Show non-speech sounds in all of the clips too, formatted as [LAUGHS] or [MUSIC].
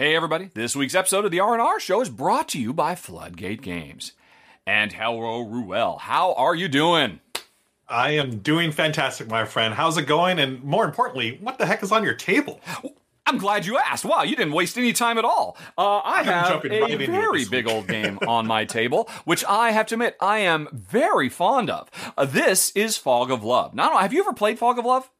Hey everybody, this week's episode of the R&R show is brought to you by Floodgate Games. And hello Ruel, how are you doing? I am doing fantastic, my friend. How's it going? And more importantly, what the heck is on your table? I'm glad you asked. Wow, you didn't waste any time at all. Uh, I I'm have a right very big old game [LAUGHS] on my table, which I have to admit I am very fond of. Uh, this is Fog of Love. Now, I don't know, have you ever played Fog of Love?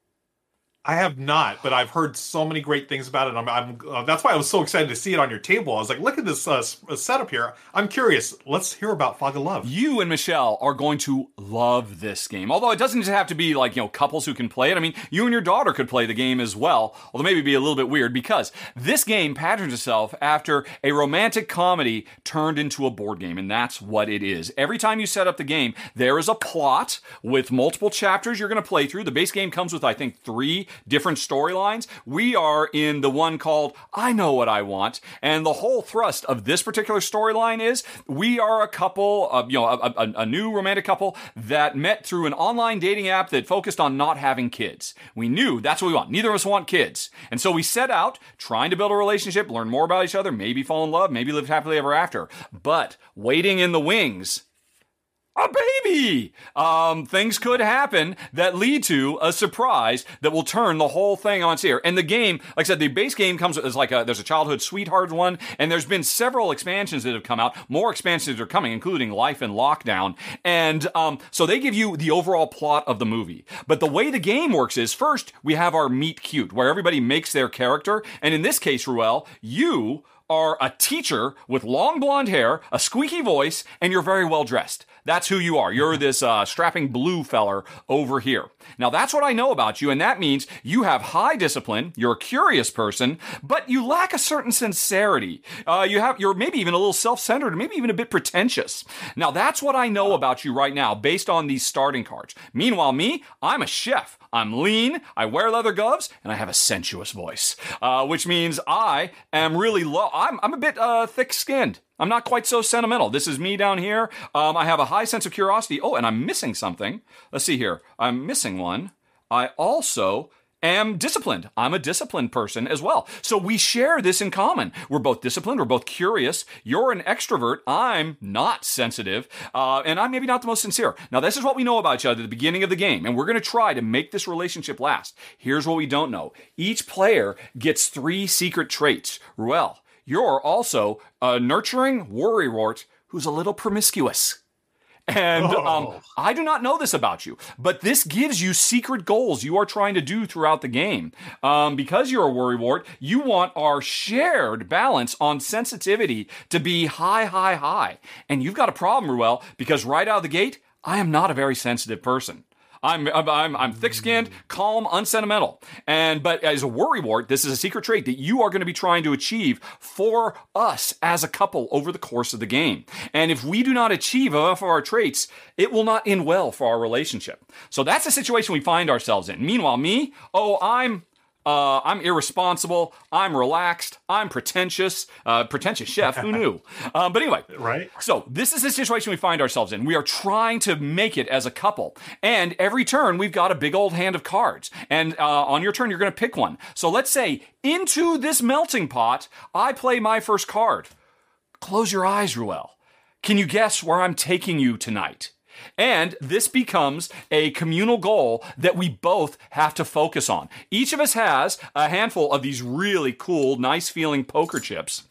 I have not, but I've heard so many great things about it. I'm, I'm uh, that's why I was so excited to see it on your table. I was like, look at this uh, uh, setup here. I'm curious. Let's hear about Fog of Love. You and Michelle are going to love this game. Although it doesn't just have to be like, you know, couples who can play it. I mean, you and your daughter could play the game as well, although maybe be a little bit weird because this game patterns itself after a romantic comedy turned into a board game, and that's what it is. Every time you set up the game, there is a plot with multiple chapters you're going to play through. The base game comes with, I think, three different storylines. We are in the one called I Know What I Want, and the whole thrust of this particular storyline is we are a couple, uh, you know, a, a, a new romantic couple that met through an online dating app that focused on not having kids. We knew that's what we want. Neither of us want kids. And so we set out trying to build a relationship, learn more about each other, maybe fall in love, maybe live happily ever after. But waiting in the wings a baby. Um, things could happen that lead to a surprise that will turn the whole thing on its ear. And the game, like I said, the base game comes with like a there's a childhood sweetheart one, and there's been several expansions that have come out. More expansions are coming, including Life in Lockdown. And um, so they give you the overall plot of the movie. But the way the game works is first we have our meet cute, where everybody makes their character, and in this case, Ruel, you are a teacher with long blonde hair, a squeaky voice, and you're very well dressed. That's who you are. You're this uh, strapping blue feller over here. Now, that's what I know about you, and that means you have high discipline. You're a curious person, but you lack a certain sincerity. Uh, you have, you're maybe even a little self-centered, maybe even a bit pretentious. Now, that's what I know about you right now, based on these starting cards. Meanwhile, me, I'm a chef. I'm lean, I wear leather gloves, and I have a sensuous voice, uh, which means I am really low. I'm, I'm a bit uh, thick skinned. I'm not quite so sentimental. This is me down here. Um, I have a high sense of curiosity. Oh, and I'm missing something. Let's see here. I'm missing one. I also am disciplined. I'm a disciplined person as well. So we share this in common. We're both disciplined. We're both curious. You're an extrovert. I'm not sensitive. Uh, and I'm maybe not the most sincere. Now, this is what we know about each other at the beginning of the game. And we're going to try to make this relationship last. Here's what we don't know. Each player gets three secret traits. Ruel, you're also a nurturing worrywart who's a little promiscuous. And um, Oh. I do not know this about you, but this gives you secret goals you are trying to do throughout the game. Um, because you're a worrywart, you want our shared balance on sensitivity to be high, high, high. And you've got a problem, Ruel, because right out of the gate, I am not a very sensitive person. I'm I'm I'm thick-skinned, calm, unsentimental. And but as a worrywart, this is a secret trait that you are going to be trying to achieve for us as a couple over the course of the game. And if we do not achieve enough of our traits, it will not end well for our relationship. So that's the situation we find ourselves in. Meanwhile, me, oh, I'm uh, I'm irresponsible. I'm relaxed. I'm pretentious. Uh, pretentious chef. Who knew? [LAUGHS] Uh, but anyway, Right. so this is the situation we find ourselves in. We are trying to make it as a couple, and every turn we've got a big old hand of cards. And uh, on your turn, you're going to pick one. So let's say into this melting pot, I play my first card. Close your eyes, Ruel. Can you guess where I'm taking you tonight? And this becomes a communal goal that we both have to focus on. Each of us has a handful of these really cool, nice feeling poker chips.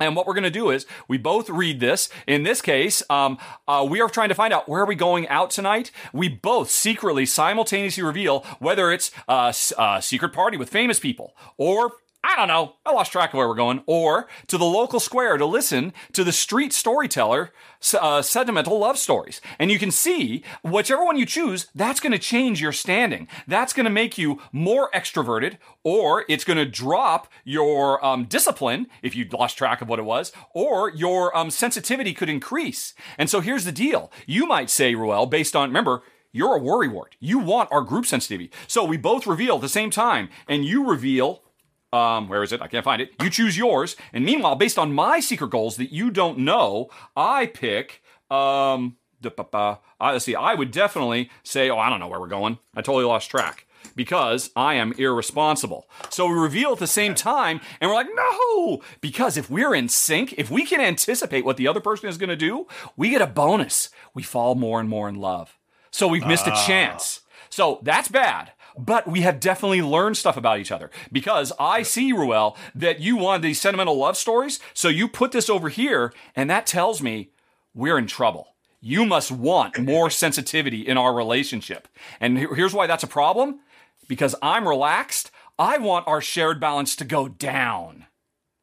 And what we're going to do is we both read this. In this case, um, uh, we are trying to find out where are we going out tonight. We both secretly, simultaneously reveal whether it's a secret party with famous people or I don't know. I lost track of where we're going. Or to the local square to listen to the street storyteller uh, sentimental love stories. And you can see whichever one you choose, that's going to change your standing. That's going to make you more extroverted, or it's going to drop your um, discipline if you lost track of what it was, or your um, sensitivity could increase. And so here's the deal. You might say, Ruel, based on, remember, you're a worrywart. You want our group sensitivity. So we both reveal at the same time, and you reveal um, where is it? I can't find it. You choose yours. And meanwhile, based on my secret goals that you don't know, I pick, um, uh, let's see, I would definitely say, oh, I don't know where we're going. I totally lost track because I am irresponsible. So we reveal at the same time, and we're like, no, because if we're in sync, if we can anticipate what the other person is going to do, we get a bonus. We fall more and more in love. So we've missed a ah. chance. So that's bad but we have definitely learned stuff about each other because I see, Ruel, that you want these sentimental love stories. So you put this over here, and that tells me we're in trouble. You must want [LAUGHS] more sensitivity in our relationship. And here's why that's a problem because I'm relaxed. I want our shared balance to go down.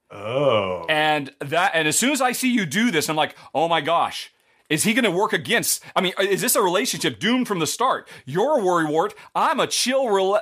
Oh. And that and as soon as I see you do this, I'm like, "Oh my gosh, is he going to work against? I mean, is this a relationship doomed from the start? You're a worrywart. I'm a chill, rela-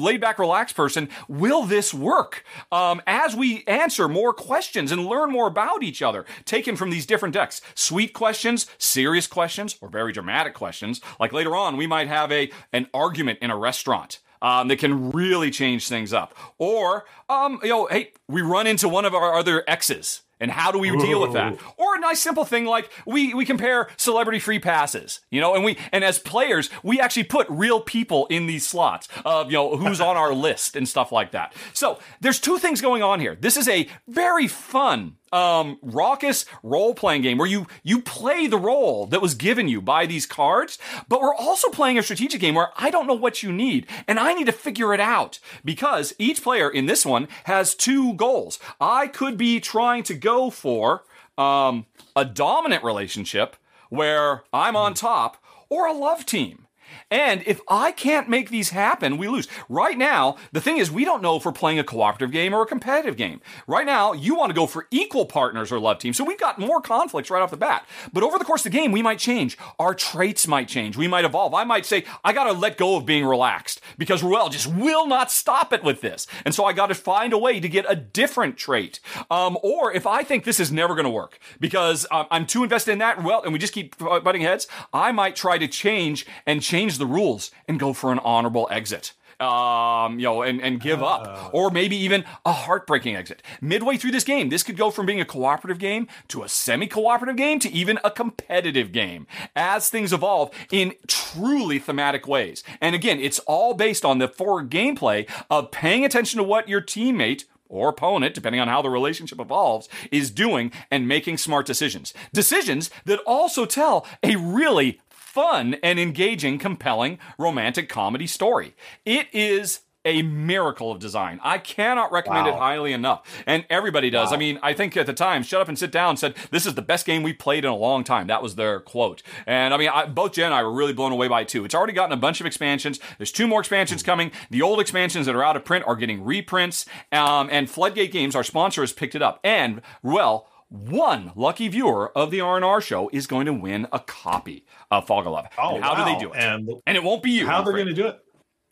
laid back, relaxed person. Will this work? Um, as we answer more questions and learn more about each other, taken from these different decks, sweet questions, serious questions, or very dramatic questions. Like later on, we might have a an argument in a restaurant. Um, that can really change things up. Or, um, you know, hey, we run into one of our other exes and how do we Ooh. deal with that? Or a nice simple thing like we we compare celebrity free passes, you know, and we and as players, we actually put real people in these slots of, you know, who's on our [LAUGHS] list and stuff like that. So, there's two things going on here. This is a very fun um, raucous role playing game where you you play the role that was given you by these cards, but we're also playing a strategic game where I don't know what you need and I need to figure it out because each player in this one has two goals. I could be trying to go for um, a dominant relationship where I'm on top or a love team. And if I can't make these happen, we lose. Right now, the thing is, we don't know if we're playing a cooperative game or a competitive game. Right now, you want to go for equal partners or love teams. So we've got more conflicts right off the bat. But over the course of the game, we might change. Our traits might change. We might evolve. I might say, I got to let go of being relaxed because Ruel just will not stop it with this. And so I got to find a way to get a different trait. Um, or if I think this is never going to work because um, I'm too invested in that, well, and we just keep butting heads, I might try to change and change change the rules and go for an honorable exit. Um, you know, and, and give up, uh. or maybe even a heartbreaking exit. Midway through this game, this could go from being a cooperative game to a semi cooperative game to even a competitive game as things evolve in truly thematic ways. And again, it's all based on the forward gameplay of paying attention to what your teammate or opponent, depending on how the relationship evolves, is doing and making smart decisions. Decisions that also tell a really fun and engaging, compelling romantic comedy story. It is a miracle of design. I cannot recommend wow. it highly enough. And everybody does. Wow. I mean, I think at the time, Shut Up and Sit Down said, This is the best game we played in a long time. That was their quote. And I mean, I, both Jen and I were really blown away by it too. It's already gotten a bunch of expansions. There's two more expansions coming. The old expansions that are out of print are getting reprints. Um, and Floodgate Games, our sponsor, has picked it up. And, well, one lucky viewer of the R&R show is going to win a copy of Fog of Love. Oh, how wow. do they do it? And, and it won't be you. How they're going to do it?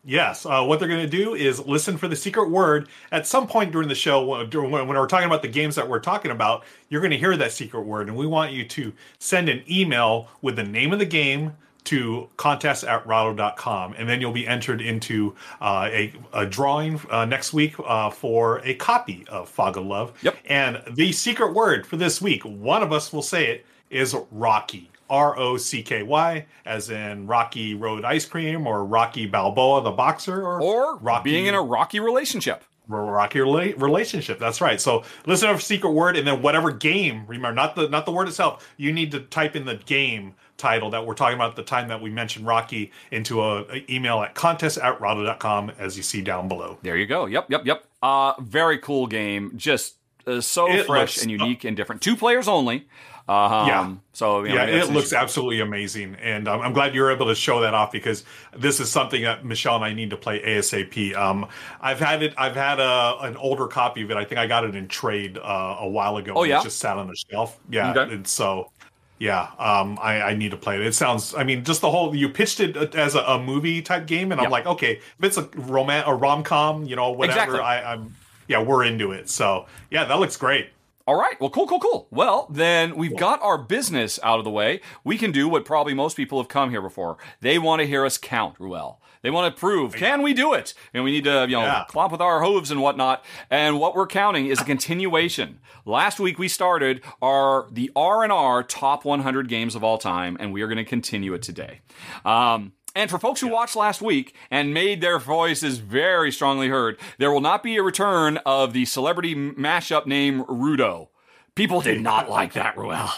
Yes. Uh, what they're going to do is listen for the secret word. At some point during the show, when, when we're talking about the games that we're talking about, you're going to hear that secret word. And we want you to send an email with the name of the game, to contest at rahdo.com and then you'll be entered into uh, a, a, drawing uh, next week uh, for a copy of fog of love. Yep. And the secret word for this week one of us will say it is rocky. R-o-c-k-y as in rocky road ice cream or rocky balboa the boxer or, or rocky, being in a rocky relationship rocky relationship that's right so listen for secret word and then whatever game remember not the not the word itself you need to type in the game title that we're talking about at the time that we mentioned Rocky into a, a email at contest at rahdo.com as you see down below. There you go. Yep, yep, yep. Uh, very cool game. Just uh, so It fresh and unique and different. Two players only. Um, Yeah. So you know, yeah, it looks issue. absolutely amazing, and um, I'm glad you're able to show that off because this is something that Michelle and I need to play ASAP. Um, I've had it. I've had a an older copy of it. I think I got it in trade uh, a while ago. Oh, yeah? it just sat on the shelf. Yeah, Okay. and so. Yeah, um, I, I need to play it. It sounds. I mean, just the whole. You pitched it as a, a movie type game, and I'm like, okay, if it's a roman, a rom com, you know, whatever. Exactly. I, I'm. Yeah, we're into it. So yeah, that looks great. All right. Well, cool, cool, cool. Well, then we've got our business out of the way. We can do what probably most people have come here before. They want to hear us count, Ruel. They want to prove, can we do it? And we need to, you know, Yeah. clomp with our hooves and whatnot. And what we're counting is a continuation. Last week we started our the R and R top 100 games of all time, and we are going to continue it today. Um, and for folks who watched last week and made their voices very strongly heard, there will not be a return of the celebrity mashup name Rudo. People did not [LAUGHS] like that, Ruel.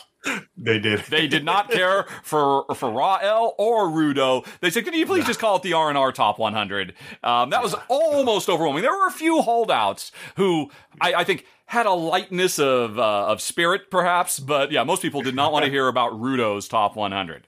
They did. They did not care for for Rael or Rudo. They said, "Can you please just call it the R and R Top 100?" Um, that was almost overwhelming. There were a few holdouts who I, I think had a lightness of uh, of spirit, perhaps, but yeah, most people did not want to hear about Rudo's Top 100.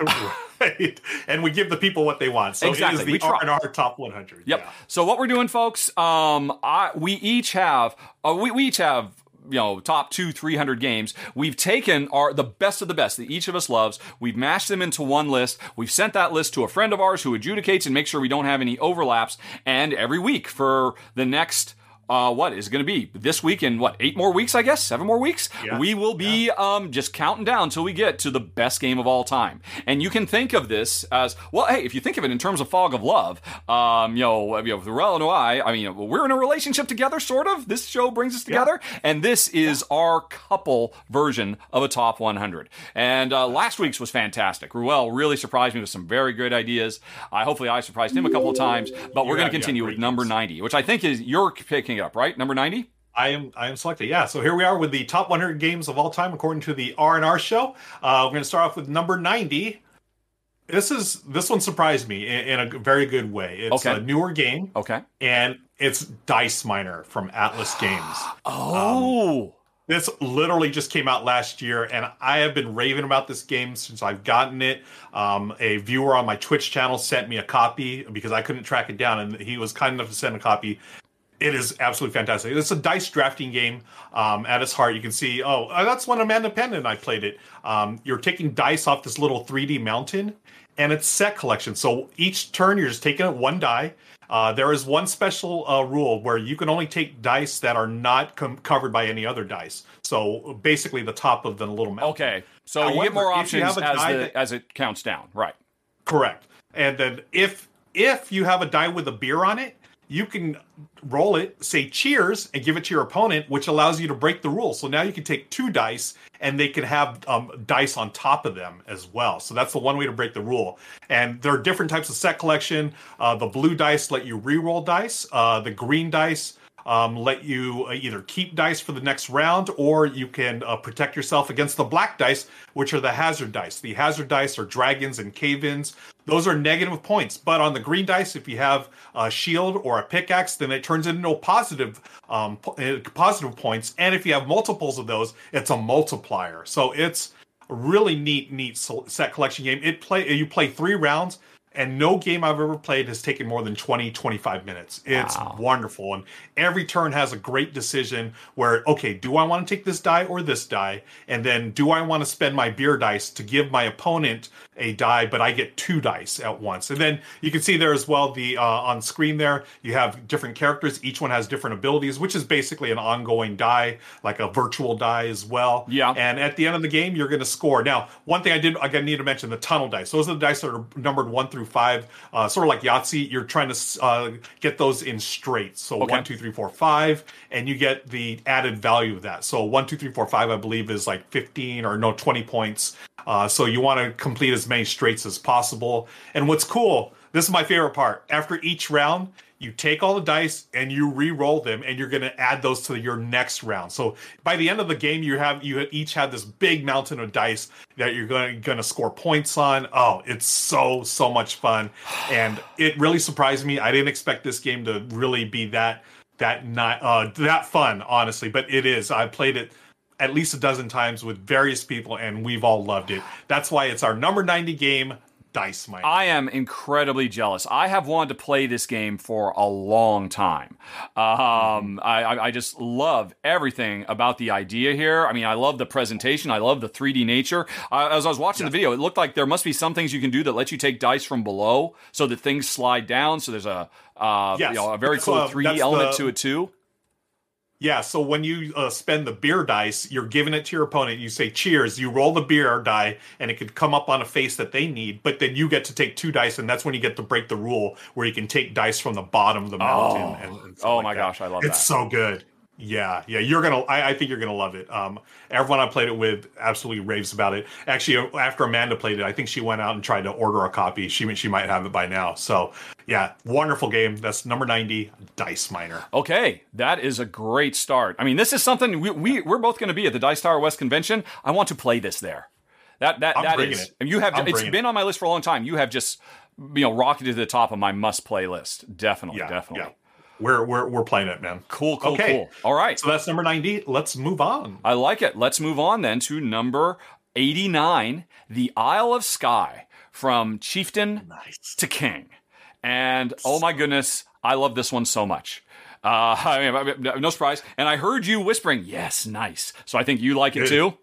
[LAUGHS] right. And we give the people what they want. So Exactly. it is the We try. R and R top 100. Yep. Yeah. So what we're doing, folks, um, I, we each have uh, we, we each have you know top two 300 games we've taken our the best of the best that each of us loves we've mashed them into one list we've sent that list to a friend of ours who adjudicates and makes sure we don't have any overlaps and every week for the next uh, what is going to be this week in what eight more weeks? I guess seven more weeks. Yeah. We will be um, just counting down until we get to the best game of all time. And you can think of this as well. Hey, if you think of it in terms of fog of love, um, you know, you know, Rel and I, I mean, we're in a relationship together, sort of. This show brings us together, and this is our couple version of a top 100. And uh, last week's was fantastic. Ruel really surprised me with some very good ideas. I hopefully I surprised him a couple of times, but we're going to continue with number 90, which I think is you're picking up, right? Number 90. I am I am selected. Yeah. So here we are with the top 100 games of all time according to the R and R show. Uh, we're going to start off with number 90. This is this one surprised me in, in a very good way. It's Okay. a newer game, Okay. and it's Dice Miner from Atlas Games. [GASPS] Oh. This literally just came out last year, and I have been raving about this game since I've gotten it. Um, a viewer on my Twitch channel sent me a copy because I couldn't track it down, and he was kind enough to send a copy. It is absolutely fantastic. It's a dice drafting game. Um, at its heart, you can see. Oh, uh, that's when Amanda Penn and I played it. Um, you're taking dice off this little 3D mountain, and it's set collection. So each turn, you're just taking one die. Uh, there is one special uh, rule where you can only take dice that are not com- covered by any other dice. So basically, the top of the little mountain. Okay. So you get more options as the that- as it counts down. Right. Correct. And then if if you have a die with a beer on it, you can roll it, say cheers, and give it to your opponent, which allows you to break the rules. So now you can take two dice and they can have um, dice on top of them as well. So that's the one way to break the rule. And there are different types of set collection. Uh, the blue dice let you re-roll dice. Uh, the green dice um, let you uh, either keep dice for the next round or you can uh, protect yourself against the black dice, which are the hazard dice. The hazard dice are dragons and cave ins. Those are negative points. But on the green dice, if you have a shield or a pickaxe, then it turns into positive, um, uh, positive points. And if you have multiples of those, it's a multiplier. So it's a really neat, neat set collection game. It play you play three rounds and no game I've ever played has taken more than 20, 25 minutes. It's wonderful. And every turn has a great decision where, okay, do I want to take this die or this die? And then do I want to spend my beer dice to give my opponent a die, but I get two dice at once? And then you can see there as well, the uh, on screen there, you have different characters. Each one has different abilities, which is basically an ongoing die, like a virtual die as well. Yeah. And at the end of the game, you're going to score. Now, one thing I did, I need to mention the tunnel dice. Those are the dice that are numbered one through five, uh, sort of like Yahtzee. You're trying to uh, get those in straight. So Okay. one, two, three, four, five, and you get the added value of that. So one, two, three, four, five, I believe is like 15 or no, 20 points. Uh, so you want to complete as many straights as possible. And what's cool, this is my favorite part. After each round, you take all the dice and you re-roll them, and you're going to add those to your next round. So by the end of the game, you have you each have this big mountain of dice that you're going to score points on. Oh, it's so so much fun, and it really surprised me. I didn't expect this game to really be that that not uh, that fun, honestly. But it is. I played it at least a dozen times with various people, and we've all loved it. That's why it's our number ninety game. Dice Miner. I am incredibly jealous. I have wanted to play this game for a long time. Um, I, I, I just love everything about the idea here. I mean, I love the presentation. I love the 3D nature. Uh, as I was watching the video, it looked like there must be some things you can do that let you take dice from below so that things slide down. So there's a uh, Yes. you know, a very That's, cool uh, 3D element the- to it too. Yeah, so when you uh, spend the beer dice, you're giving it to your opponent. You say cheers. You roll the beer die, and it could come up on a face that they need. But then you get to take two dice, and that's when you get to break the rule where you can take dice from the bottom of the mountain. Oh. and, and Oh like my that. gosh, I love it's that. so good. Yeah, yeah, you're gonna. I, I think you're gonna love it. Um, everyone I played it with absolutely raves about it. Actually, after Amanda played it, I think she went out and tried to order a copy. She she might have it by now. So yeah, wonderful game. That's number ninety, Dice Miner. Okay, that is a great start. I mean, this is something we, we we're both going to be at the Dice Tower West convention. I want to play this there. That that I'm that is. it. And you have I'm it's been on my list for a long time. You have just you know rocketed to the top of my must play list. Definitely, Yeah, definitely. yeah. We're we're we're playing it, man. Cool, cool, Okay. cool. All right. So that's number 90. Let's move on. I like it. Let's move on then to number 89, The Isle of Skye from Chieftain Nice. to King. And oh my goodness, I love this one so much. Uh, [LAUGHS] I mean, no surprise. And I heard you whispering, yes, nice. So I think you like it Good. too.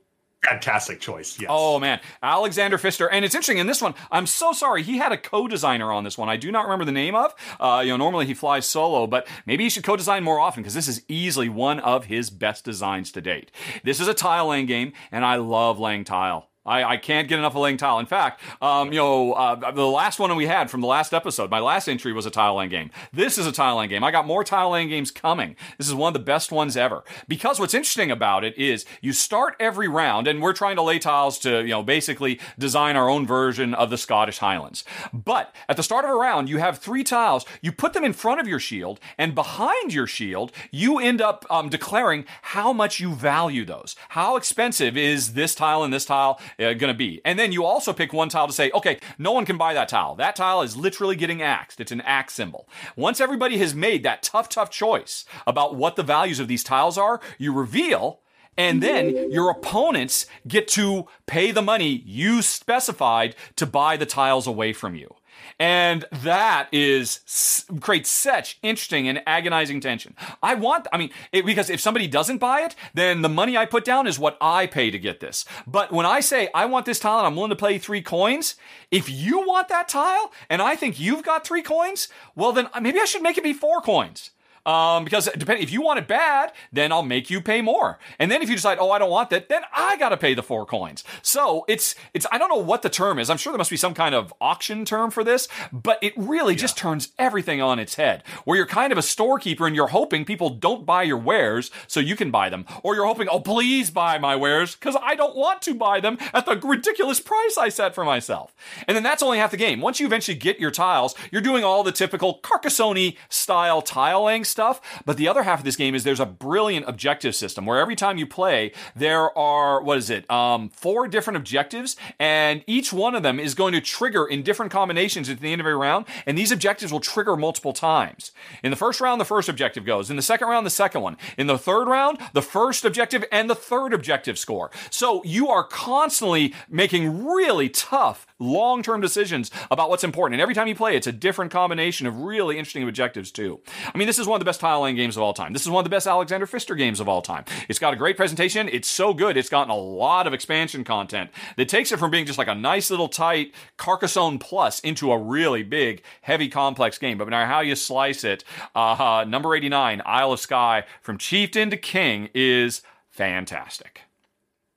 Fantastic choice. Yes. Oh man, Alexander Pfister, and it's interesting in this one. I'm so sorry he had a co-designer on this one. I do not remember the name of. Uh, you know, normally he flies solo, but maybe he should co-design more often because this is easily one of his best designs to date. This is a tile laying game, and I love laying tile. I, I can't get enough of laying tile. In fact, um, you know, uh, the last one we had from the last episode, my last entry was a tile laying game. This is a tile laying game. I got more tile laying games coming. This is one of the best ones ever. Because what's interesting about it is you start every round, and we're trying to lay tiles to, you know, basically design our own version of the Scottish Highlands. But at the start of a round, you have three tiles. You put them in front of your shield, and behind your shield, you end up um, declaring how much you value those. How expensive is this tile and this tile uh, going to be? And then you also pick one tile to say, okay, no one can buy that tile. That tile is literally getting axed. It's an axe symbol. Once everybody has made that tough, tough choice about what the values of these tiles are, you reveal and then your opponents get to pay the money you specified to buy the tiles away from you. And that is creates such interesting and agonizing tension. I want, I mean, it, because if somebody doesn't buy it, then the money I put down is what I pay to get this. But when I say I want this tile and I'm willing to pay three coins, if you want that tile and I think you've got three coins, well then uh, maybe I should make it be four coins. Um, because depending if you want it bad, then I'll make you pay more. And then if you decide, oh, I don't want that, then I gotta pay the four coins. So it's it's I don't know what the term is. I'm sure there must be some kind of auction term for this, but it really just turns everything on its head. Where you're kind of a storekeeper and you're hoping people don't buy your wares so you can buy them, or you're hoping, oh, please buy my wares because I don't want to buy them at the ridiculous price I set for myself. And then that's only half the game. Once you eventually get your tiles, you're doing all the typical Carcassonne style tile tiling stuff. But the other half of this game is there's a brilliant objective system where every time you play, there are, what is it, um, four different objectives, and each one of them is going to trigger in different combinations at the end of every round, and these objectives will trigger multiple times. In the first round, the first objective goes. In the second round, the second one. In the third round, the first objective and the third objective score. So you are constantly making really tough long term decisions about what's important. And every time you play, it's a different combination of really interesting objectives, too. I mean, this is one of the best tile laying games of all time. This is one of the best Alexander Pfister games of all time. It's got a great presentation. It's so good. It's gotten a lot of expansion content that takes it from being just like a nice little tight Carcassonne Plus into a really big, heavy, complex game. But no matter how you slice it, uh, number 89, Isle of Skye, from Chieftain to King, is fantastic.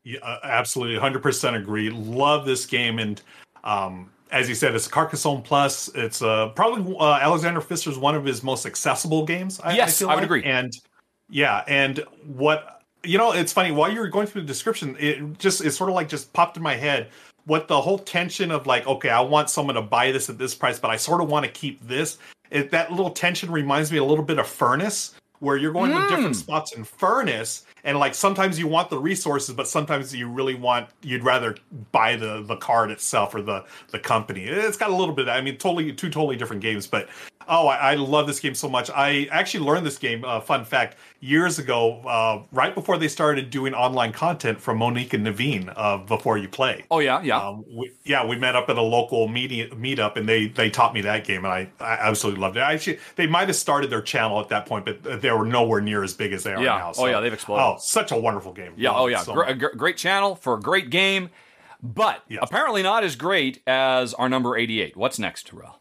Yeah, uh, absolutely, hundred percent agree. Love this game, and um, as you said, it's Carcassonne Plus. It's uh, probably uh, Alexander Pfister's one of his most accessible games. I, Yes, feel I would like. agree. And yeah, and what you know, it's funny while you were going through the description, it just it sort of like just popped in my head. What the whole tension of like, okay, I want someone to buy this at this price, but I sort of want to keep this. It, that little tension reminds me a little bit of Furnace, where you're going to different spots in Furnace, and like sometimes you want the resources, but sometimes you really want you'd rather buy the the card itself or the the company. It's got a little bit. I mean, totally two totally different games, but Oh, I, I, love this game so much. I actually learned this game. Uh, fun fact: years ago, uh, right before they started doing online content from Monique and Naveen uh, before you play. Oh yeah, yeah, um, we, yeah. We met up at a local media meetup, and they they taught me that game, and I, I absolutely loved it. Actually, they might have started their channel at that point, but they were nowhere near as big as they are yeah. now. So, oh yeah, they've exploded. Oh, such a wonderful game. Yeah. Oh yeah, so Gr- great channel for a great game, but yes. apparently not as great as our number eighty-eight. What's next, Terrell?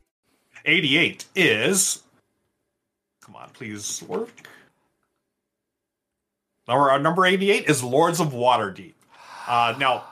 88 is. Come on, please work. Our, number 88 is Lords of Waterdeep. Uh, now,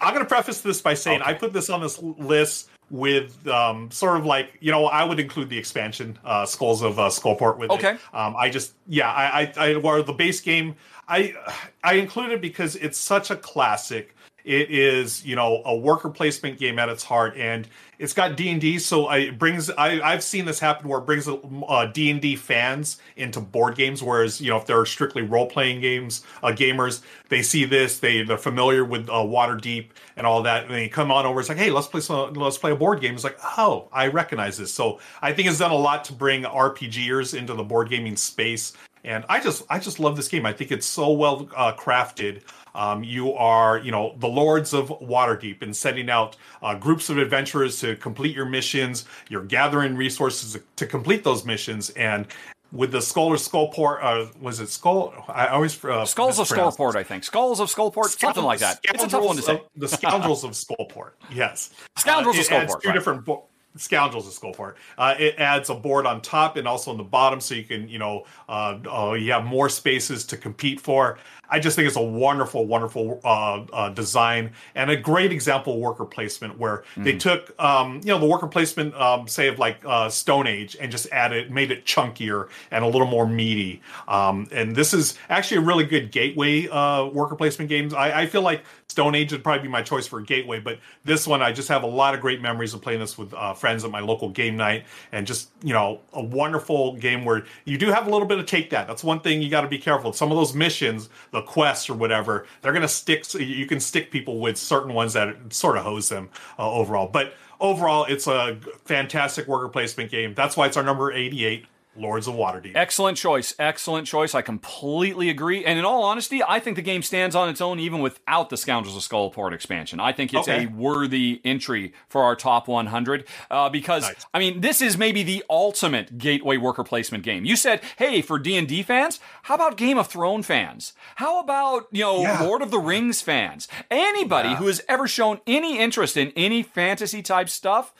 I'm going to preface this by saying okay. I put this on this list with um, sort of like you know I would include the expansion uh, Skulls of uh, Skullport with okay. it. Um, I just yeah I I, I or the base game I I included because it's such a classic. It is you know a worker placement game at its heart, and it's got D and D, so it brings. I, I've seen this happen where it brings uh, D and D fans into board games. Whereas you know if they're strictly role playing games, uh, gamers, they see this, they they're familiar with uh, Waterdeep and all that, and they come on over. It's like, hey, let's play some, let's play a board game. It's like, oh, I recognize this. So I think it's done a lot to bring RPGers into the board gaming space and I just I just love this game. I think it's so well uh, crafted. Um, you are, you know, the lords of Waterdeep and sending out uh, groups of adventurers to complete your missions. You're gathering resources to complete those missions, and with the Skull or Skullport, uh, was it Skull? I always uh, Skulls of Skullport, I think. Skulls of Skullport, something like that. It's a tough one to say. Of, the Scoundrels of Skullport, yes. Scoundrels uh, of Skullport. Two right. different. Bo- Scoundrels of Skullport. Uh, it adds a board on top and also on the bottom, so you can, you know, uh, uh, you have more spaces to compete for. I just think it's a wonderful, wonderful uh, uh, design and a great example of worker placement where mm-hmm. they took, um, you know, the worker placement, um, say of like uh, Stone Age, and just added, made it chunkier and a little more meaty. Um, and this is actually a really good gateway uh, worker placement games. I, I feel like Stone Age would probably be my choice for a gateway, but this one I just have a lot of great memories of playing this with uh, friends at my local game night, and just you know a wonderful game where you do have a little bit of take that. That's one thing you got to be careful. Some of those missions, the quests or whatever, they're to stick. You can stick people with certain ones that sort of hose them uh, overall. But overall, it's a fantastic worker placement game. That's why it's our number 88. Lords of Waterdeep. Excellent choice. Excellent choice. I completely agree. And in all honesty, I think the game stands on its own even without the Scoundrels of Skullport expansion. I think it's okay. a worthy entry for our top 100 uh, because nice. I mean, this is maybe the ultimate gateway worker placement game. You said, "Hey, for D&D fans, how about Game of Thrones fans? How about, you know, yeah. Lord of the Rings fans? Anybody yeah. who has ever shown any interest in any fantasy type stuff?"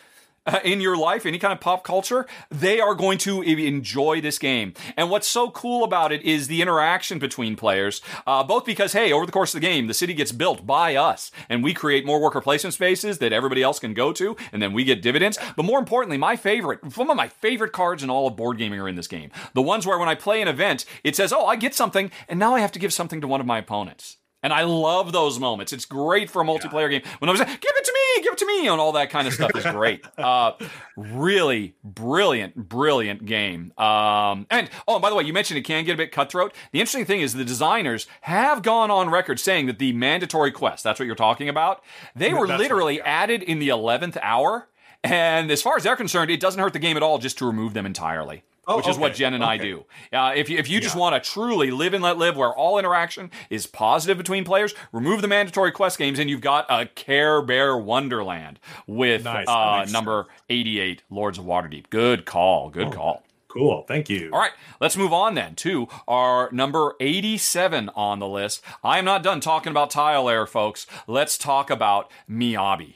Uh, in your life, any kind of pop culture, they are going to enjoy this game. And what's so cool about it is the interaction between players, uh, both because, hey, over the course of the game, the city gets built by us and we create more worker placement spaces that everybody else can go to, and then we get dividends. But more importantly, my favorite, some of my favorite cards in all of board gaming are in this game. The ones where when I play an event, it says, oh, I get something, and now I have to give something to one of my opponents. And I love those moments. It's great for a multiplayer yeah. game. When I was like, give it to me, give it to me, and all that kind of stuff is great. [LAUGHS] uh, really brilliant, brilliant game. Um, and oh, and by the way, you mentioned it can get a bit cutthroat. The interesting thing is the designers have gone on record saying that the mandatory quest, that's what you're talking about, they were literally right, yeah. added in the 11th hour. And as far as they're concerned, it doesn't hurt the game at all just to remove them entirely. Oh, which is what Jen and okay. I do. Uh, if you, if you just want to truly live and let live where all interaction is positive between players, remove the mandatory quest games and you've got a Care Bear Wonderland with nice. uh, number 88, Lords of Waterdeep. Good call. Good oh, call. Cool. Thank you. All right. Let's move on then to our number 87 on the list. I am not done talking about Tile Air, folks. Let's talk about Miyabi.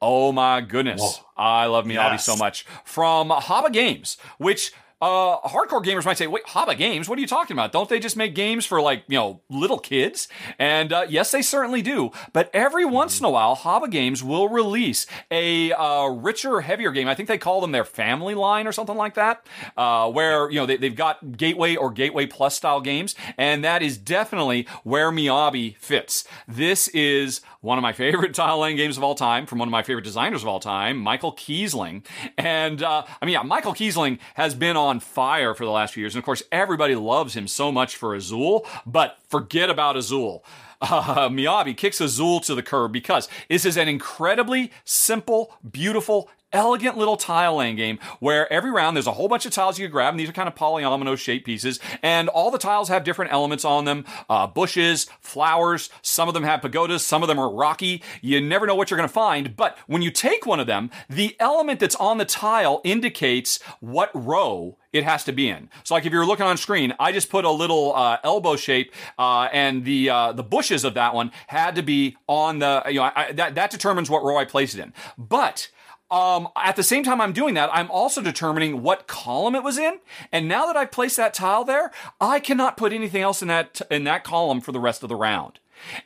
Oh my goodness. Whoa. I love Miyabi yes. so much. From Haba Games, which uh, hardcore gamers might say, wait, Haba Games? What are you talking about? Don't they just make games for like, you know, little kids? And uh, yes, they certainly do. But every once in a while, Haba Games will release a uh, richer, heavier game. I think they call them their family line or something like that, uh, where, you know, they, they've got Gateway or Gateway Plus style games. And that is definitely where Miyabi fits. This is one of my favorite [LAUGHS] tile laying games of all time from one of my favorite designers of all time, Michael Kiesling. And uh, I mean, yeah, Michael Kiesling has been on fire for the last few years. And of course, everybody loves him so much for Azul, but forget about Azul. [LAUGHS] Uh, Miyabi kicks Azul to the curb because this is an incredibly simple, beautiful, elegant little tile laying game where every round there's a whole bunch of tiles you can grab, and these are kind of polyomino shaped pieces, and all the tiles have different elements on them uh, bushes, flowers, some of them have pagodas, some of them are rocky. You never know what you're going to find, but when you take one of them, the element that's on the tile indicates what row it has to be in. So, like if you're looking on screen, I just put a little uh, elbow shape, uh, and the uh, the bushes of that one had to be on the you know I, that that determines what row I place it in. But um, at the same time I'm doing that, I'm also determining what column it was in. And now that I've placed that tile there, I cannot put anything else in that in that column for the rest of the round.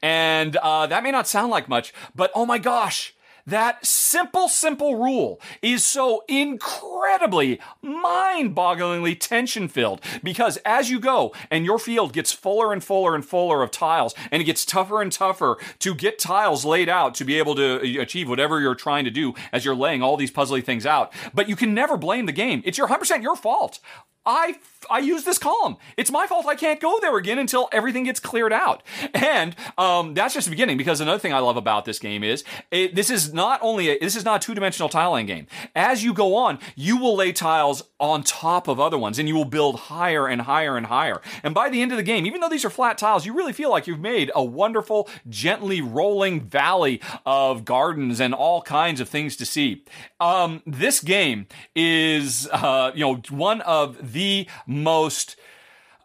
And uh, that may not sound like much, but oh my gosh, that simple, simple rule is so incredibly mind bogglingly tension filled because as you go and your field gets fuller and fuller and fuller of tiles and it gets tougher and tougher to get tiles laid out to be able to achieve whatever you're trying to do as you're laying all these puzzly things out. But you can never blame the game. It's your 100% your fault. I I use this column. It's my fault I can't go there again until everything gets cleared out. And um, that's just the beginning because another thing I love about this game is it, this is not only a, this is not a two dimensional tiling game. As you go on, you will lay tiles on top of other ones and you will build higher and higher and higher. And by the end of the game, even though these are flat tiles, you really feel like you've made a wonderful, gently rolling valley of gardens and all kinds of things to see. Um, this game is uh, you know one of the most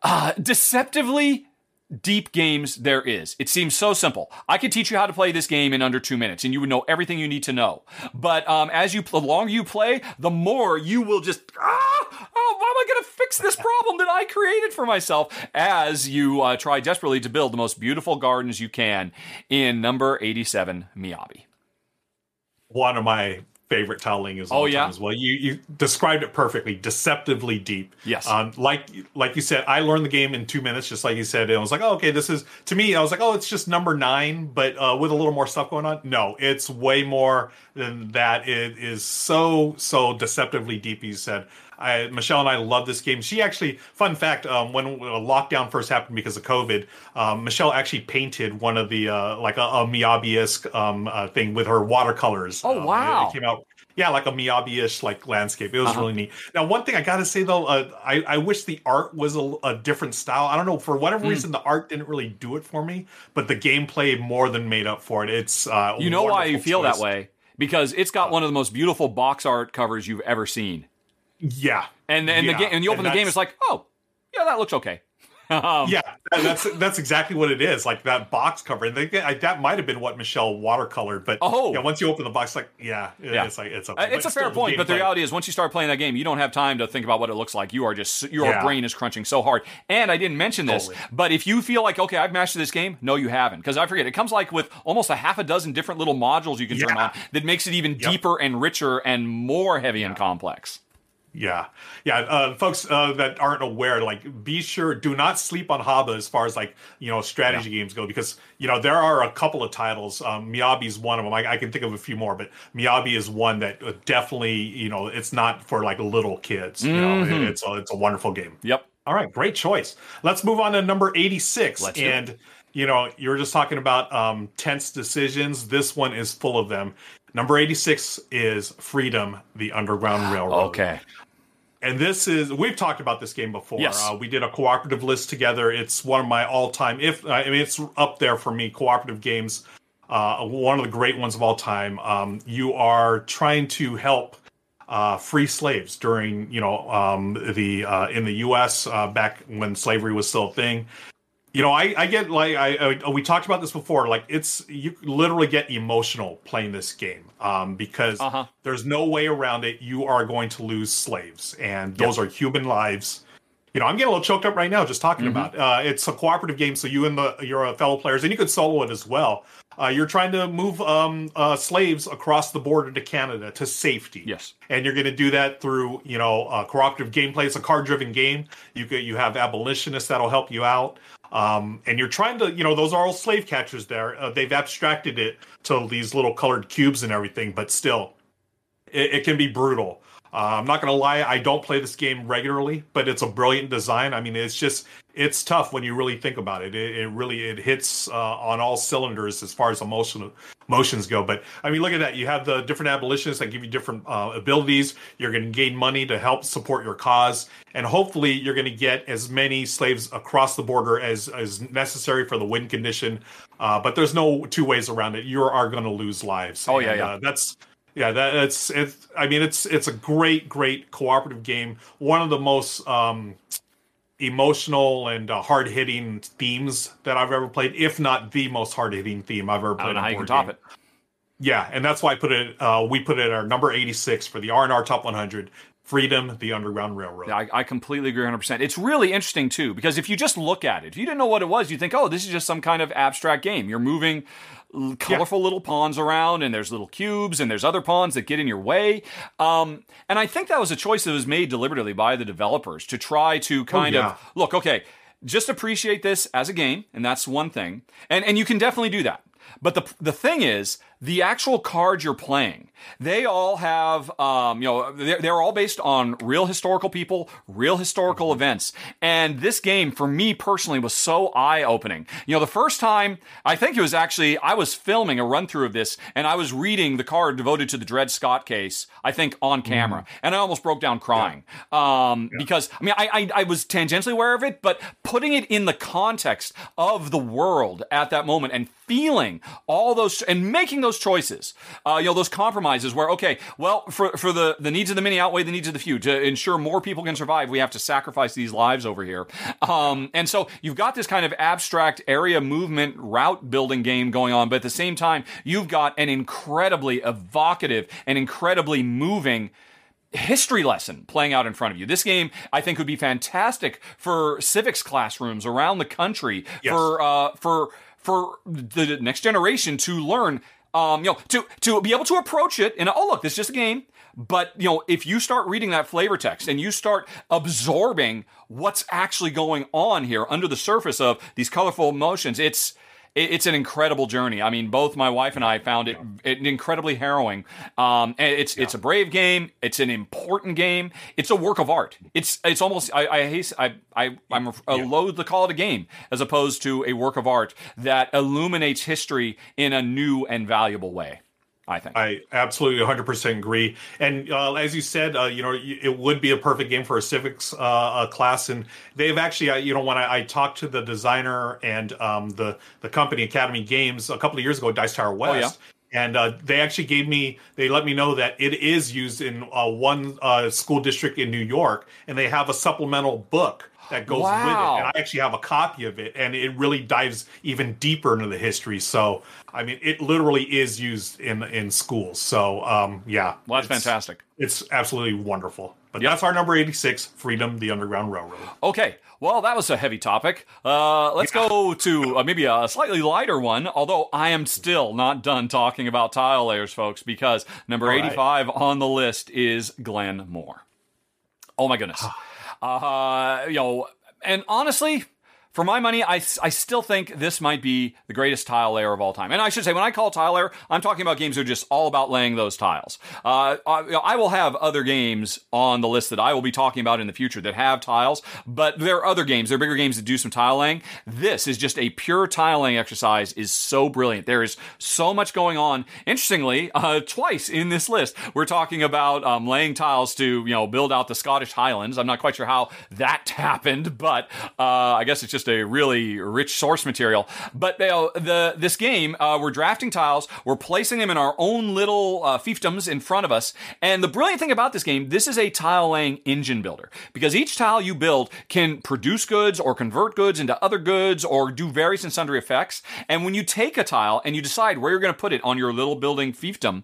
uh, deceptively deep games there is. It seems so simple. I could teach you how to play this game in under two minutes, and you would know everything you need to know. But um, as you the longer you play, the more you will just ah, oh, how am I going to fix this problem that I created for myself? As you uh, try desperately to build the most beautiful gardens you can in number eighty-seven, Miyabi. One of my favorite tiling is oh yeah as well. You you described it perfectly, deceptively deep. Yes. Um, like like you said, I learned the game in two minutes, just like you said. And I was like, oh, okay, this is to me. I was like, oh, it's just number nine, but uh, with a little more stuff going on. No, it's way more than that. It is so so deceptively deep. You said. I, Michelle and I love this game. She actually, fun fact, um, when lockdown first happened because of COVID, um, Michelle actually painted one of the uh, like a, a Miyabi-esque um, uh, thing with her watercolors. Oh Um, wow! It, it came out yeah, like a Miyabi-ish like landscape. It was Uh-huh. really neat. Now, one thing I got to say though, uh, I I wish the art was a, a different style. I don't know for whatever Mm. reason the art didn't really do it for me, but the gameplay more than made up for it. It's uh, You know why you feel choice. that way? Because it's got one of the most beautiful box art covers you've ever seen. Yeah, And and Yeah, the game and you open the game, it's like, oh, yeah, that looks okay. [LAUGHS] Um, yeah, that's that's exactly what it is. Like that box cover, and they, that might have been what Michelle watercolored. But Oh. yeah, once you open the box, like yeah, Yeah. it's like it's Uh, okay. It's But a fair point, but the reality is, once you start playing that game, you don't have time to think about what it looks like. You are just your Yeah. brain is crunching so hard. And I didn't mention this, Totally. but if you feel like okay, I've mastered this game, no, you haven't, because I forget it comes like with almost a half a dozen different little modules you can turn on that makes it even Yep. deeper and richer and more heavy and complex. Yeah, yeah, uh, folks uh, that aren't aware, like, be sure do not sleep on Haba as far as like you know strategy games go, because you know there are a couple of titles. Um, Miyabi's one of them. I, I can think of a few more, but Miyabi is one that uh, definitely you know it's not for like little kids. Mm-hmm. know, it's a, it's a wonderful game. Yep. All right, great choice. Let's move on to number 86. Let's do and you know, you were just talking about um, tense decisions. This one is full of them. Number 86 is Freedom, the Underground Railroad. Okay. And this is we've talked about this game before. Yes. Uh, we did a cooperative list together. It's one of my all-time if I mean it's up there for me cooperative games. Uh, one of the great ones of all time. Um, you are trying to help uh, free slaves during you know um, the uh, in the U.S. Uh, back when slavery was still a thing. You know, I, I get like I, I we talked about this before. Like it's you literally get emotional playing this game um, because Uh-huh. there's no way around it. You are going to lose slaves, and those are human lives. You know, I'm getting a little choked up right now just talking Mm-hmm. about. it. Uh, it's a cooperative game, so you and the your fellow players, and you could solo it as well. Uh, you're trying to move um, uh, slaves across the border to Canada to safety. Yes. and you're going to do that through you know uh, cooperative gameplay. It's a card-driven game. You could you have abolitionists that'll help you out. Um, and you're trying to, you know, those are all slave catchers there. Uh, they've abstracted it to these little colored cubes and everything, but still, it, it can be brutal. Uh, I'm not going to lie, I don't play this game regularly, but it's a brilliant design. I mean, it's just it's tough when you really think about it. It, it really it hits uh, on all cylinders as far as emotional motions go. But I mean, look at that. You have the different abolitionists that give you different uh, abilities. You're going to gain money to help support your cause, and hopefully, you're going to get as many slaves across the border as as necessary for the win condition. Uh, but there's no two ways around it. You are going to lose lives. Oh, yeah, And, yeah. Uh, that's yeah, that, it's it's. I mean, it's it's a great, great cooperative game. One of the most um, emotional and uh, hard hitting themes that I've ever played, if not the most hard hitting theme I've ever I played. don't know how you can top game. it. Yeah, and that's why I put it. Uh, we put it at our number eighty six for the R and R Top 100. Freedom, the Underground Railroad. I, I completely agree 100%. It's really interesting, too, because if you just look at it, if you didn't know what it was, you think, oh, this is just some kind of abstract game. You're moving colorful little pawns around, and there's little cubes, and there's other pawns that get in your way. Um, and I think that was a choice that was made deliberately by the developers to try to kind yeah. of look, okay, just appreciate this as a game, and that's one thing. And, and you can definitely do that. But the the thing is, the actual cards you're playing, they all have, um, you know, they're, they're all based on real historical people, real historical events. And this game, for me personally, was so eye opening. You know, the first time, I think it was actually, I was filming a run through of this and I was reading the card devoted to the Dred Scott case, I think on camera. And I almost broke down crying. Um, because, I mean, I, I, I was tangentially aware of it, but putting it in the context of the world at that moment and feeling all those and making those choices, uh, you know, those compromises where, okay, well, for, for the, the needs of the many outweigh the needs of the few. To ensure more people can survive, we have to sacrifice these lives over here. Um, and so you've got this kind of abstract area movement route building game going on, but at the same time, you've got an incredibly evocative and incredibly moving history lesson playing out in front of you. This game, I think, would be fantastic for civics classrooms around the country Yes. for uh, for for the next generation to learn. Um, you know, to to be able to approach it and oh look, this is just a game. But you know, if you start reading that flavor text and you start absorbing what's actually going on here under the surface of these colorful emotions, it's it- it's an incredible journey. I mean, both my wife and I found it, it incredibly harrowing. Um, and it's it's a brave game. It's an important game. It's a work of art. It's it's almost I I hate, I, I I'm a loathe to call it a game as opposed to a work of art that illuminates history in a new and valuable way. I think. I absolutely 100% agree. And uh, as you said, uh, you know, it would be a perfect game for a civics uh, uh, class. And they've actually, uh, you know, when I, I talked to the designer and um, the the company Academy Games a couple of years ago, Dice Tower West. And uh, they actually gave me, they let me know that it is used in uh, one uh, school district in New York, and they have a supplemental book that goes with it. And I actually have a copy of it, and it really dives even deeper into the history. So, I mean, it literally is used in in schools. So, um, yeah, well, that's it's- fantastic. It's absolutely wonderful. But Yep. that's our number eighty six, Freedom, the Underground Railroad. Okay, well, that was a heavy topic. Uh, let's go to uh, maybe a slightly lighter one, although I am still not done talking about tile layers, folks, because number right. 85 on the list is Glenmore. Oh my goodness. uh, you know, and honestly, for my money, I, I still think this might be the greatest tile layer of all time. And I should say, when I call tile layer, I'm talking about games that are just all about laying those tiles. Uh, I, I will have other games on the list that I will be talking about in the future that have tiles, but there are other games, there are bigger games that do some tile laying. This is just a pure tile laying exercise is so brilliant. There is so much going on. Interestingly, uh, twice in this list, we're talking about um, laying tiles to, you know, build out the Scottish Highlands. I'm not quite sure how that [LAUGHS] happened, but uh, I guess it's just just a really rich source material. But uh, the this game, uh, we're drafting tiles, we're placing them in our own little uh, fiefdoms in front of us. And the brilliant thing about this game, this is a tile laying engine builder because each tile you build can produce goods or convert goods into other goods or do various and sundry effects. And when you take a tile and you decide where you're going to put it on your little building fiefdom,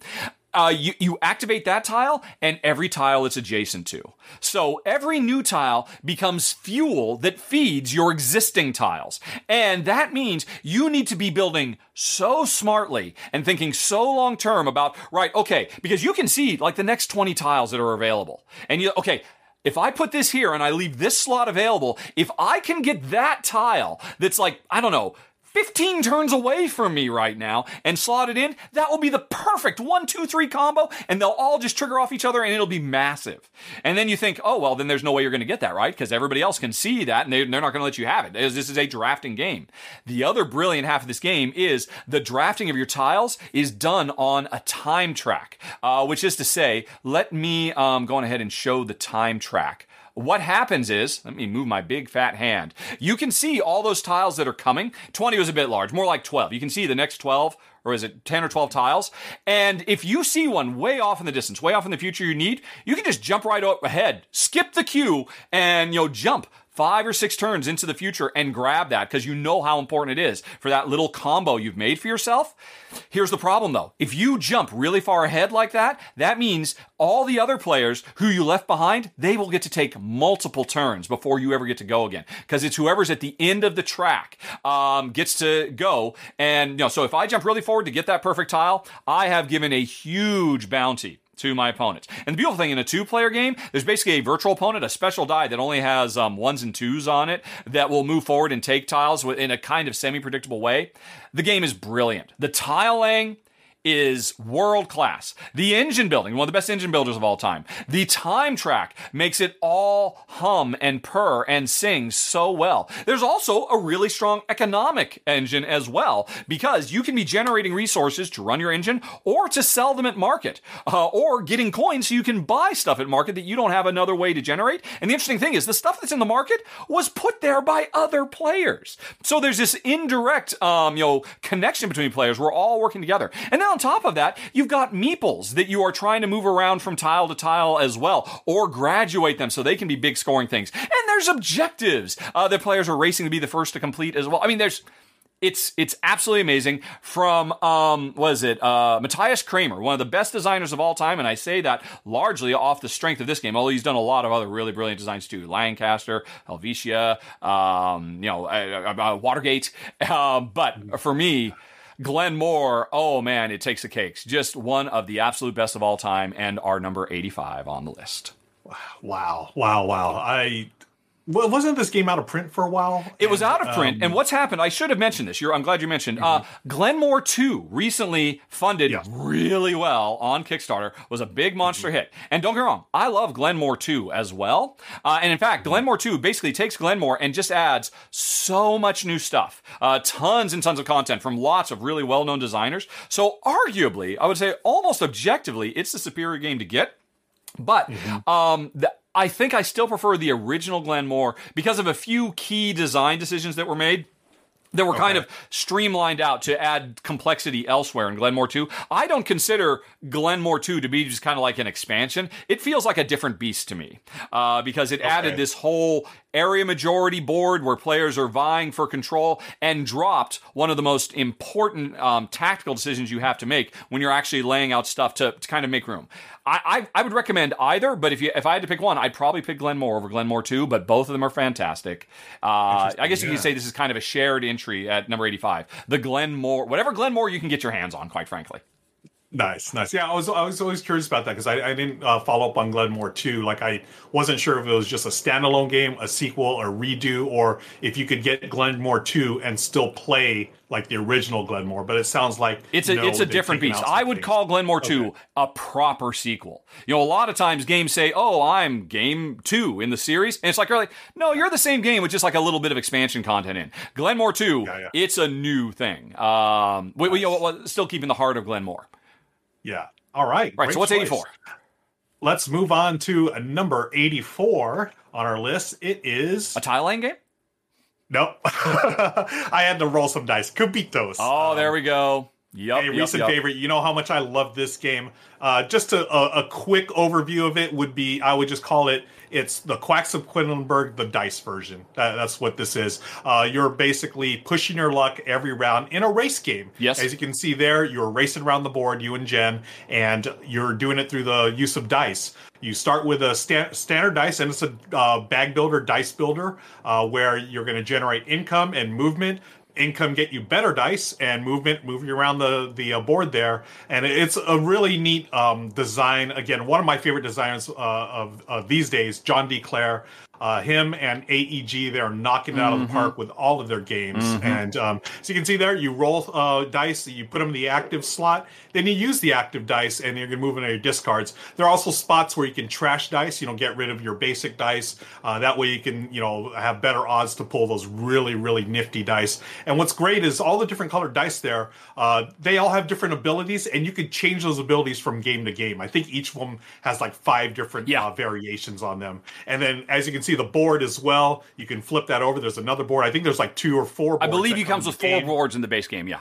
uh, you, you activate that tile and every tile it's adjacent to. So every new tile becomes fuel that feeds your existing tiles. And that means you need to be building so smartly and thinking so long term about, right, okay, because you can see like the next 20 tiles that are available. And you, okay, if I put this here and I leave this slot available, if I can get that tile that's like, I don't know, 15 turns away from me right now and slot it in, that will be the perfect one, two, three combo, and they'll all just trigger off each other and it'll be massive. And then you think, oh, well, then there's no way you're going to get that, right? Because everybody else can see that and they, are not going to let you have it. This is a drafting game. The other brilliant half of this game is the drafting of your tiles is done on a time track, uh, which is to say, let me um, go on ahead and show the time track what happens is, let me move my big fat hand. You can see all those tiles that are coming. 20 was a bit large, more like 12. You can see the next 12 or is it 10 or 12 tiles? And if you see one way off in the distance, way off in the future you need, you can just jump right ahead, skip the queue, and you know, jump five or six turns into the future and grab that because you know how important it is for that little combo you've made for yourself. Here's the problem though. If you jump really far ahead like that, that means all the other players who you left behind, they will get to take multiple turns before you ever get to go again. Because it's whoever's at the end of the track um, gets to go. And you know, so if I jump really forward to get that perfect tile, I have given a huge bounty to my opponents. And the beautiful thing in a two player game, there's basically a virtual opponent, a special die that only has um, ones and twos on it that will move forward and take tiles in a kind of semi predictable way. The game is brilliant. The tile is world class. The engine building, one of the best engine builders of all time. The time track makes it all hum and purr and sing so well. There's also a really strong economic engine as well because you can be generating resources to run your engine or to sell them at market uh, or getting coins so you can buy stuff at market that you don't have another way to generate. And the interesting thing is the stuff that's in the market was put there by other players. So there's this indirect, um, you know, connection between players. We're all working together. And now on top of that, you've got meeples that you are trying to move around from tile to tile as well, or graduate them so they can be big scoring things. And there's objectives uh, that players are racing to be the first to complete as well. I mean, there's it's it's absolutely amazing. From um, was it uh, Matthias Cramer one of the best designers of all time, and I say that largely off the strength of this game. Although he's done a lot of other really brilliant designs too, Lancaster, Helvetia, um, you know, uh, uh, Watergate. Uh, [LAUGHS] but for me, Glenmore, oh man, it takes the cakes. Just one of the absolute best of all time and our number 85 on the list. Wow, wow, wow. I well, wasn't this game out of print for a while? It and, was out of print. Um, and what's happened? I should have mentioned this. You're, I'm glad you mentioned. Mm-hmm. Uh, Glenmore 2 recently funded really well on Kickstarter. Was a big monster mm-hmm. hit. And don't get me wrong, I love Glenmore 2 as well. Uh, and in fact, Glenmore 2 basically takes Glenmore and just adds so much new stuff, uh, tons and tons of content from lots of really well known designers. So arguably, I would say almost objectively, it's the superior game to get. But mm-hmm. um, the, I think I still prefer the original Glenmore because of a few key design decisions that were made that were okay. kind of streamlined out to add complexity elsewhere in Glenmore 2. I don't consider Glenmore 2 to be just kind of like an expansion. It feels like a different beast to me uh, because it okay. added this whole area majority board where players are vying for control and dropped one of the most important um, tactical decisions you have to make when you're actually laying out stuff to, to kind of make room. I, I, I would recommend either, but if you if I had to pick one, I'd probably pick Glenmore over Glenmore 2, but both of them are fantastic. Uh, I guess you yeah. can say this is kind of a shared entry at number 85. The Glenmore, whatever Glenmore you can get your hands on, quite frankly. Nice, nice. Yeah, I was I was always curious about that because I, I didn't uh, follow up on Glenmore 2. Like I wasn't sure if it was just a standalone game, a sequel, a redo, or if you could get Glenmore 2 and still play like the original Glenmore. But it sounds like it's a no, it's a different beast. I would things. call Glenmore 2 okay. a proper sequel. You know, a lot of times games say, "Oh, I'm game 2 in the series." And it's like you're "No, you're the same game with just like a little bit of expansion content in." Glenmore 2, yeah, yeah. it's a new thing. Um, we, nice. we, you know, still keeping the heart of Glenmore. Yeah. All right. Right. So what's choice. 84? Let's move on to a number 84 on our list. It is a tile laying game. Nope. [LAUGHS] I had to roll some dice. Cubitos. Oh, there we go. Yep. a yep, recent yep. favorite. You know how much I love this game. Uh, just a, a, a quick overview of it would be I would just call it it's the Quacks of Quedlinburg, the dice version. That, that's what this is. Uh, you're basically pushing your luck every round in a race game. Yes. As you can see there, you're racing around the board, you and Jen, and you're doing it through the use of dice. You start with a sta- standard dice, and it's a uh, bag builder, dice builder, uh, where you're going to generate income and movement income get you better dice and movement move you around the the uh, board there. And it's a really neat um, design. Again one of my favorite designers uh, of, of these days john d. Clair uh, him and AEG, they're knocking it out of the park with all of their games. And um, so you can see there, you roll uh, dice, you put them in the active slot, then you use the active dice, and you're going to move into your discards. There are also spots where you can trash dice, you know, get rid of your basic dice. Uh, that way you can, you know, have better odds to pull those really, really nifty dice. And what's great is all the different colored dice there, uh, they all have different abilities, and you can change those abilities from game to game. I think each one has like five different Yeah. uh, variations on them. And then, as you can see, the board as well. You can flip that over. There's another board. I think there's like two or four. I believe he comes with four boards in the base game. Yeah.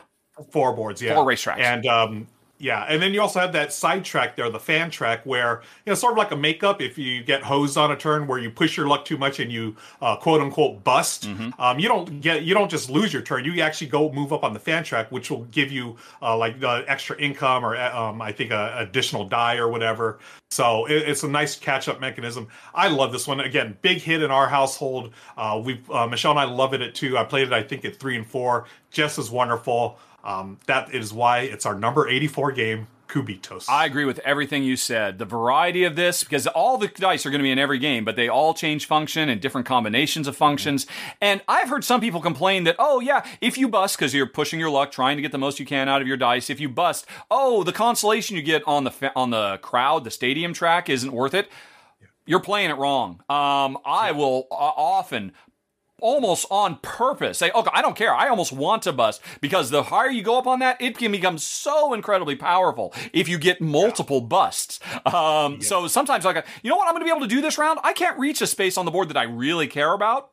Four boards, yeah. Four racetracks. And um, yeah, and then you also have that side track there, the fan track, where you know, sort of like a makeup. If you get hosed on a turn where you push your luck too much and you uh, quote unquote bust, Mm-hmm. um, you don't get you don't just lose your turn. You actually go move up on the fan track, which will give you uh, like the extra income or um, I think a additional die or whatever. So it, it's a nice catch up mechanism. I love this one. Again, big hit in our household. Uh, we uh, Michelle and I love it at two. I played it I think at three and four. Just as wonderful. Um, that is why it's our number 84 game, Cubitos. I agree with everything you said. The variety of this, because all the dice are going to be in every game, but they all change function and different combinations of functions. And I've heard some people complain that, oh, yeah, if you bust, because you're pushing your luck, trying to get the most you can out of your dice, if you bust, oh, the consolation you get on the fa- on the crowd, the stadium track, isn't worth it. You're playing it wrong. Um, I will uh, often almost on purpose say, okay, I don't care. I almost want to bust because the higher you go up on that, it can become so incredibly powerful if you get multiple busts. Um, So sometimes, like, you know what? I'm going to be able to do this round. I can't reach a space on the board that I really care about.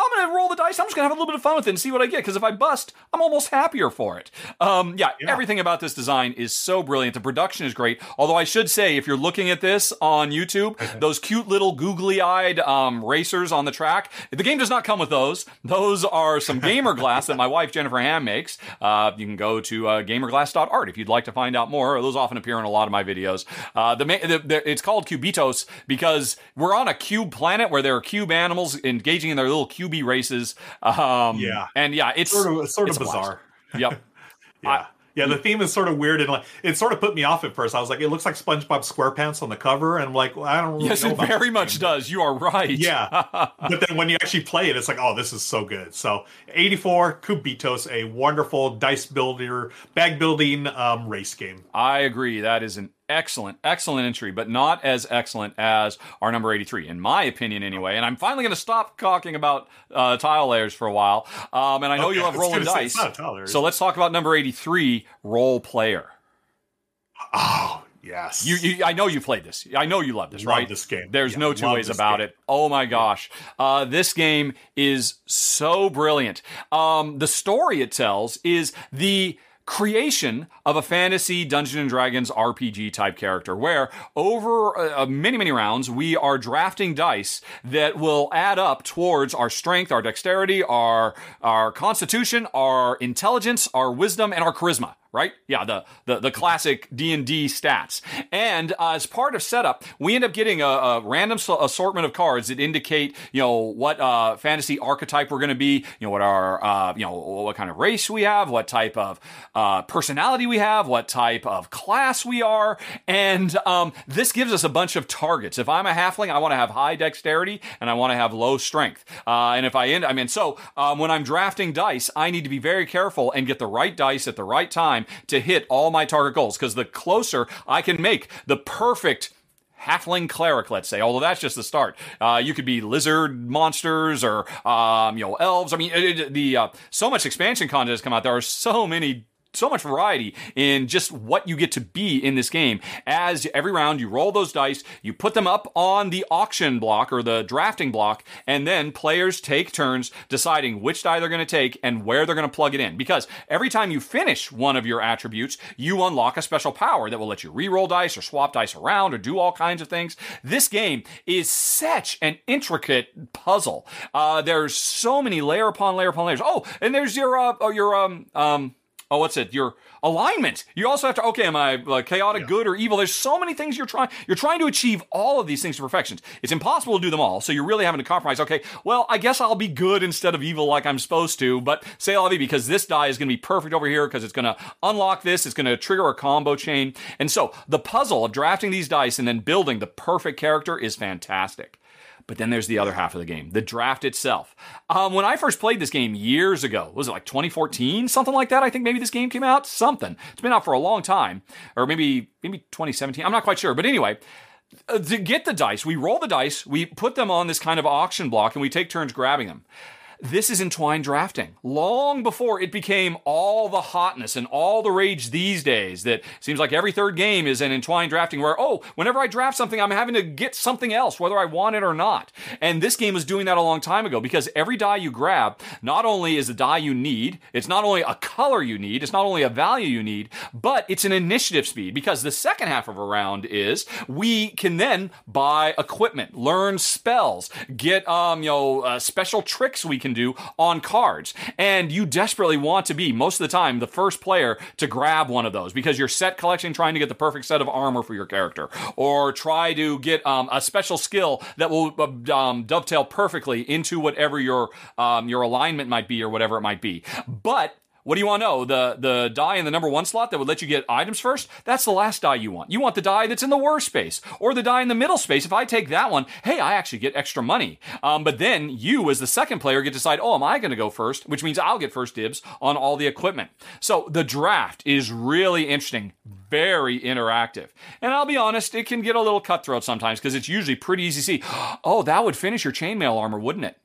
I'm going to roll the dice. I'm just going to have a little bit of fun with it and see what I get. Because if I bust, I'm almost happier for it. Um, yeah, everything about this design is so brilliant. The production is great. Although I should say, if you're looking at this on YouTube, those cute little googly-eyed um, racers on the track, the game does not come with those. Those are some [LAUGHS] gamer glass that my wife Jennifer Ham makes. Uh, you can go to uh, gamerglass.art if you'd like to find out more. Those often appear in a lot of my videos. Uh, the, the, the it's called Cubitos because we're on a cube planet where there are cube animals engaging in their little QB races. Um, Yeah. and yeah, it's sort of, sort of it's a blast. bizarre. [LAUGHS] Yep. [LAUGHS] Yeah. yeah, the theme is sort of weird and like it sort of put me off at first. I was like, it looks like SpongeBob SquarePants on the cover, and I'm like, well, I don't really Yes, it very much game. does. You are right. Yeah, [LAUGHS] but then when you actually play it, it's like, oh, this is so good. So, 84 Cubitos, a wonderful dice builder, bag building um, race game. I agree. That is an excellent, excellent entry, but not as excellent as our number 83, in my opinion, anyway. And I'm finally going to stop talking about uh, tile layers for a while. Um, and I know Okay, you love rolling dice. it's not tile layers. So let's talk about number 83, Roll Player. Oh, yes. You, you, I know you played this. I know you love this, Love right? this game. There's Yeah, no two ways about game. it. Oh my gosh, uh, this game is so brilliant. Um, the story it tells is the creation of a fantasy Dungeons and Dragons RPG type character, where over uh, many many rounds we are drafting dice that will add up towards our strength, our dexterity, our our constitution, our intelligence, our wisdom, and our charisma right? Yeah, the the, the classic D and D stats. And uh, as part of setup, we end up getting a, a random assortment of cards that indicate, you know, what uh, fantasy archetype we're going to be, you know, what our, uh, you know, what kind of race we have, what type of uh, personality we have, what type of class we are, and um, this gives us a bunch of targets. If I'm a halfling, I want to have high dexterity and I want to have low strength. Uh, and if I end, I mean, so um, when I'm drafting dice, I need to be very careful and get the right dice at the right time to hit all my target goals. Because the closer I can make the perfect halfling cleric, let's say, although that's just the start. Uh, you could be lizard monsters or um, you know elves. I mean, it, it- the uh, so much expansion content has come out. There are so many so much variety in just what you get to be in this game. As every round you roll those dice, you put them up on the auction block or the drafting block, and then players take turns deciding which die they're going to take and where they're going to plug it in. Because every time you finish one of your attributes, you unlock a special power that will let you re-roll dice or swap dice around or do all kinds of things. This game is such an intricate puzzle. Uh, there's so many layer upon layer upon layers. Oh, and there's your uh, your um um oh, what's it? Your alignment. You also have to, okay, am I uh, chaotic, yeah. good, or evil? There's so many things you're trying, you're trying to achieve all of these things to perfection. It's impossible to do them all. So you're really having to compromise. Okay, well, I guess I'll be good instead of evil like I'm supposed to, but say la vie because this die is going to be perfect over here because it's going to unlock this. It's going to trigger a combo chain. And so the puzzle of drafting these dice and then building the perfect character is fantastic. But then there's the other half of the game, the draft itself. Um, when I first played this game years ago, was it like 2014, something like that? I think maybe this game came out. Something. It's been out for a long time, or maybe maybe 2017. I'm not quite sure. But anyway, uh, to get the dice, we roll the dice, we put them on this kind of auction block, and we take turns grabbing them. This is entwined drafting. Long before it became all the hotness and all the rage these days, that seems like every third game is an entwined drafting where, oh, whenever I draft something, I'm having to get something else, whether I want it or not. And this game was doing that a long time ago because every die you grab not only is a die you need, it's not only a color you need, it's not only a value you need, but it's an initiative speed because the second half of a round is we can then buy equipment, learn spells, get um, you know uh, special tricks we can can do on cards. And you desperately want to be, most of the time, the first player to grab one of those because you're set collecting trying to get the perfect set of armor for your character or try to get um, a special skill that will uh, um, dovetail perfectly into whatever your um, your alignment might be or whatever it might be. But what do you want to know? The the die in the number one slot that would let you get items first? That's the last die you want. You want the die that's in the worst space or the die in the middle space. If I take that one, hey, I actually get extra money. Um, but then you, as the second player, get to decide, oh, am I going to go first? Which means I'll get first dibs on all the equipment. So the draft is really interesting, very interactive. And I'll be honest, it can get a little cutthroat sometimes because it's usually pretty easy to see. [GASPS] Oh, that would finish your chainmail armor, wouldn't it?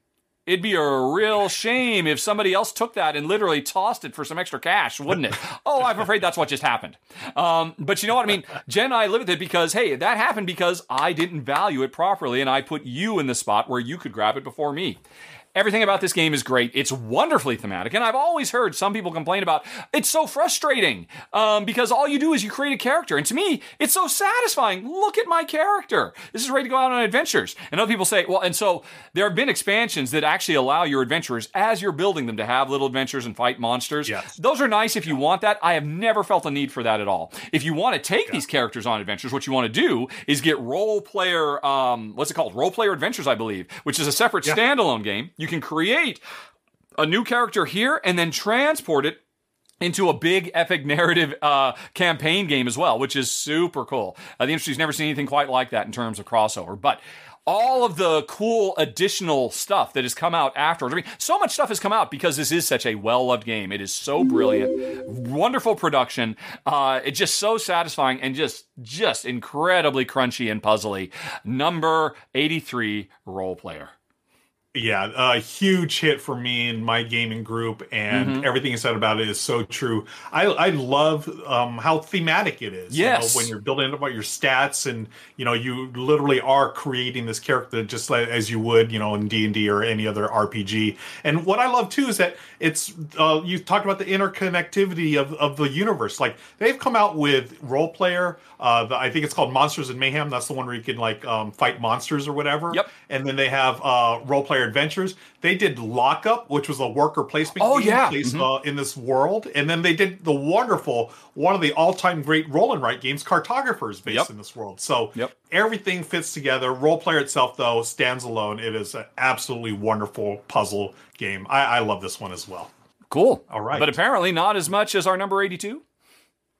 It'd be a real shame if somebody else took that and literally tossed it for some extra cash, wouldn't it? [LAUGHS] oh, I'm afraid that's what just happened. Um, but you know what I mean? Jen and I live with it because, hey, that happened because I didn't value it properly and I put you in the spot where you could grab it before me. Everything about this game is great. It's wonderfully thematic. And I've always heard some people complain about it's so frustrating um, because all you do is you create a character. And to me, it's so satisfying. Look at my character. This is ready to go out on adventures. And other people say, well, and so there have been expansions that actually allow your adventurers, as you're building them, to have little adventures and fight monsters. Yes. Those are nice if you want that. I have never felt a need for that at all. If you want to take yeah. these characters on adventures, what you want to do is get Roll Player, um, what's it called? Roll Player adventures, I believe, which is a separate yeah. standalone game. You you can create a new character here and then transport it into a big epic narrative uh, campaign game as well, which is super cool. Uh, the industry's never seen anything quite like that in terms of crossover. But all of the cool additional stuff that has come out afterwards. I mean, so much stuff has come out because this is such a well loved game. It is so brilliant, wonderful production. Uh, it's just so satisfying and just just incredibly crunchy and puzzly. Number eighty three Roll Player. Yeah, a huge hit for me and my gaming group, and mm-hmm. everything you said about it is so true. I I love um, how thematic it is. Yes, you know, when you're building up about your stats, and you know you literally are creating this character just like, as you would, you know, in D and D or any other RPG. And what I love too is that it's uh, you talked about the interconnectivity of of the universe. Like they've come out with Roll Player. Uh, the, I think it's called Monsters and Mayhem. That's the one where you can like um, fight monsters or whatever. Yep. And then they have uh, Roll Player Adventures. They did Lockup, which was a worker placement oh, game yeah. placed mm-hmm. uh, in this world, and then they did the wonderful one of the all-time great roll and write games, Cartographers, based yep. in this world. So yep. everything fits together. Roll Player itself, though, stands alone. It is an absolutely wonderful puzzle game. I, I love this one as well. Cool. All right. But apparently not as much as our number 82.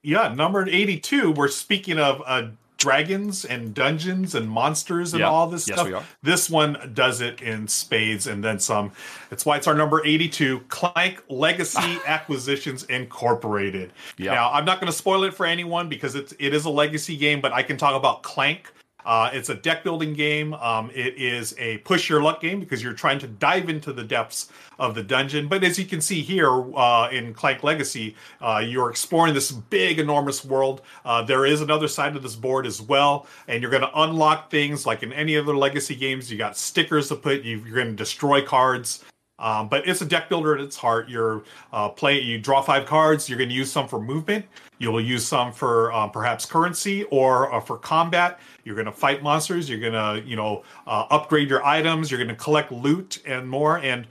Yeah, number 82, we're speaking of a dragons and dungeons and monsters and all this yes, stuff. This one does it in spades and then some. That's why it's our number 82 Clank Legacy [LAUGHS] Acquisitions Incorporated. Yep. Now, I'm not going to spoil it for anyone because it's, it is a legacy game, but I can talk about Clank Uh, it's a deck building game. Um, it is a push your luck game because you're trying to dive into the depths of the dungeon. But as you can see here uh, in Clank Legacy, uh, you're exploring this big, enormous world. Uh, there is another side of this board as well, and you're going to unlock things like in any other Legacy games. You got stickers to put. You, you're going to destroy cards. Um, but it's a deck builder at its heart. You're uh, play. You draw five cards. You're going to use some for movement. You'll use some for um, perhaps currency or uh, for combat. You're going to fight monsters. You're going to you know uh, upgrade your items. You're going to collect loot and more. And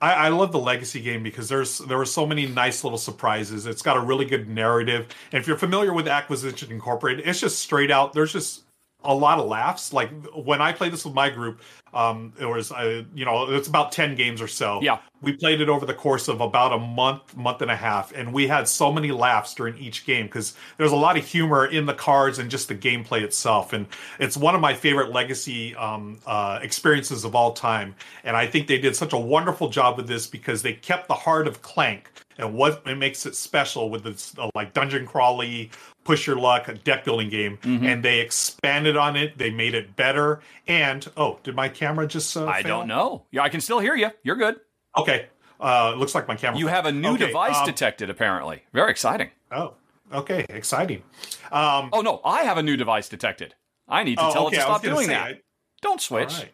I, I love the legacy game because there's there were so many nice little surprises. It's got a really good narrative. And if you're familiar with Acquisition Incorporated, it's just straight out. There's just a lot of laughs. Like when I played this with my group, um, it was uh, you know it's about ten games or so. Yeah, we played it over the course of about a month, month and a half, and we had so many laughs during each game because there's a lot of humor in the cards and just the gameplay itself. And it's one of my favorite legacy um, uh, experiences of all time. And I think they did such a wonderful job with this because they kept the heart of Clank and what it makes it special with this uh, like dungeon crawly push your luck a deck building game mm-hmm. and they expanded on it. They made it better. And oh did my camera just uh, i fail? don't know. Yeah i can still hear you. You're good. Okay. Uh looks like my camera you have a new okay, device um, detected apparently. Very exciting. Oh okay. Exciting. Um oh no. I have a new device detected. I need to oh, tell okay, it to stop doing that. I... don't switch. Right.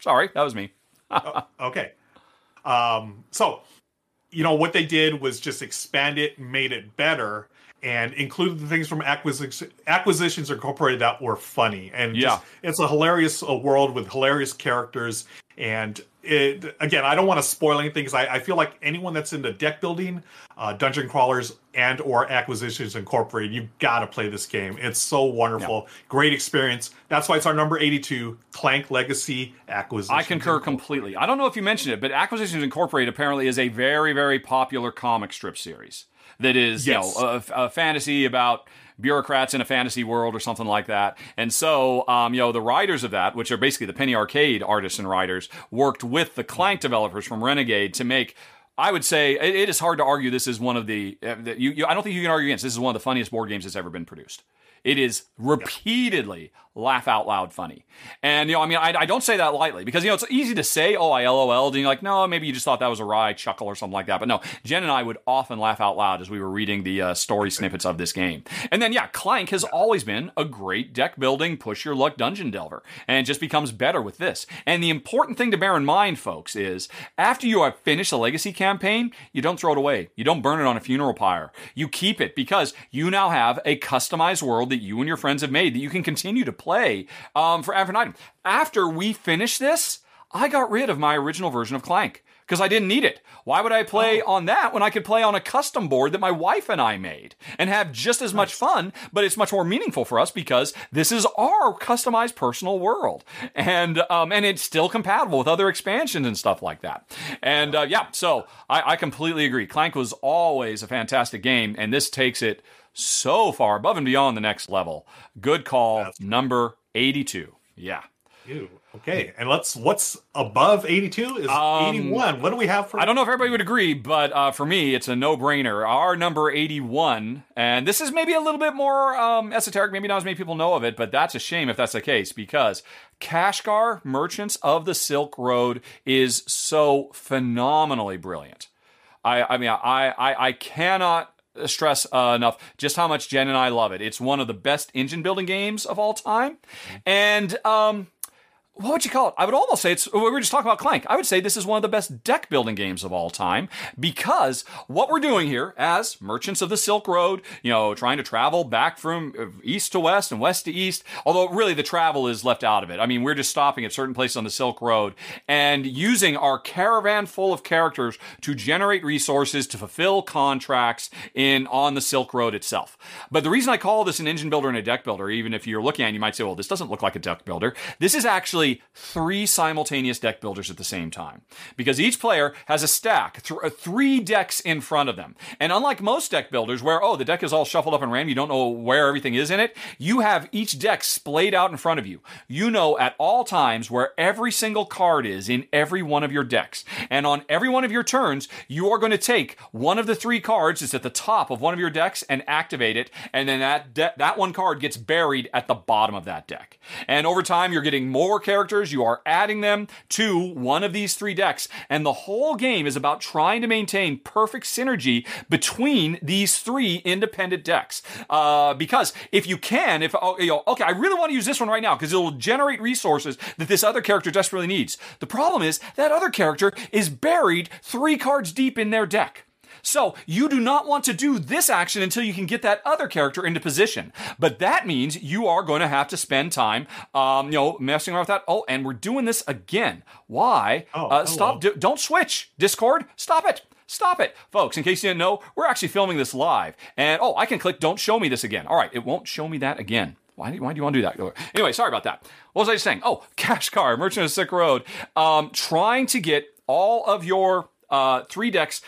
sorry. That was me. Oh, okay. Um so you know what they did was just expand it made it better and included the things from acquisitions acquisitions incorporated that were funny and yeah just, it's a hilarious a world with hilarious characters and it, again, I don't want to spoil anything because I, I, feel like anyone that's into deck building, uh, dungeon crawlers, and or acquisitions incorporated, you've got to play this game. It's so wonderful, yeah. great experience. That's why it's our number eighty-two, Clank Legacy acquisition I concur completely. I don't know if you mentioned it, but Acquisitions Incorporated apparently is a very, very popular comic strip series that is, yes. you know, a, a fantasy about bureaucrats in a fantasy world or something like that. And so, um, you know, the writers of that, which are basically the Penny Arcade artists and writers, worked with the Clank developers from Renegade to make I would say it, it is hard to argue this is one of the, uh, you, you, I don't think you can argue against this is one of the funniest board games that's ever been produced. It is repeatedly laugh out loud funny. And, you know, I mean, I, I, don't say that lightly because, you know, it's easy to say, oh, I LOL'd. And you're like, no, maybe you just thought that was a wry chuckle or something like that. But no, Jen and I would often laugh out loud as we were reading the uh, story snippets of this game. And then, yeah, Clank has always been a great deck building, push your luck dungeon delver. And just becomes better with this. And the important thing to bear in mind, folks, is after you have finished a legacy campaign, you don't throw it away. You don't burn it on a funeral pyre. You keep it because you now have a customized world that you and your friends have made that you can continue to play um, for infinitum. After we finish this, I got rid of my original version of Clank because I didn't need it. Why would I play oh. on that when I could play on a custom board that my wife and I made and have just as much fun, but it's much more meaningful for us because this is our customized personal world. And, um, and it's still compatible with other expansions and stuff like that. And, uh, yeah, so I, I completely agree. Clank was always a fantastic game and this takes it so far above and beyond the next level. Good call, That's number 82. Yeah. Ew. Okay, and let's what's above 82 is um, 81. What do we have for I don't know if everybody would agree, but uh, for me it's a no-brainer. Our number 81, and this is maybe a little bit more um, esoteric, maybe not as many people know of it, but that's a shame if that's the case because Kashgar Merchants of the Silk Road is so phenomenally brilliant. I, I mean, I, I, I cannot stress uh, enough just how much Jen and I love it. It's one of the best engine building games of all time. And um, what would you call it? I would almost say it's, we were just talking about Clank. I would say this is one of the best deck building games of all time because what we're doing here as merchants of the Silk Road, you know, trying to travel back from east to west and west to east, although really the travel is left out of it. I mean, we're just stopping at certain places on the Silk Road and using our caravan full of characters to generate resources to fulfill contracts in on the Silk Road itself. But the reason I call this an engine builder and a deck builder, even if you're looking at it, you might say, well, this doesn't look like a deck builder. This is actually actually three simultaneous deck builders at the same time because each player has a stack, th- uh, three decks in front of them. And unlike most deck builders where, oh, the deck is all shuffled up and random, you don't know where everything is in it, you have each deck splayed out in front of you. You know at all times where every single card is in every one of your decks. And on every one of your turns, you are going to take one of the three cards that's at the top of one of your decks and activate it. And then that, de- that one card gets buried at the bottom of that deck. And over time, you're getting more characters. Characters, you are adding them to one of these three decks. And the whole game is about trying to maintain perfect synergy between these three independent decks. Uh, because if you can, if, oh, you know, okay, I really want to use this one right now because it'll generate resources that this other character desperately needs. The problem is that other character is buried three cards deep in their deck. So you do not want to do this action until you can get that other character into position. But that means you are going to have to spend time, um, you know, messing around with that. Oh, and we're doing this again. Why? Oh, uh, oh, stop. Do, don't switch. Discord, stop it. Stop it. Folks, in case you didn't know, we're actually filming this live. And oh, I can click don't show me this again. All right, it won't show me that again. Why do, why do you want to do that? Anyway, sorry about that. What was I just saying? Oh, [LAUGHS] Kashgar, Merchant of Sick Road. Um, trying to get all of your uh, three decks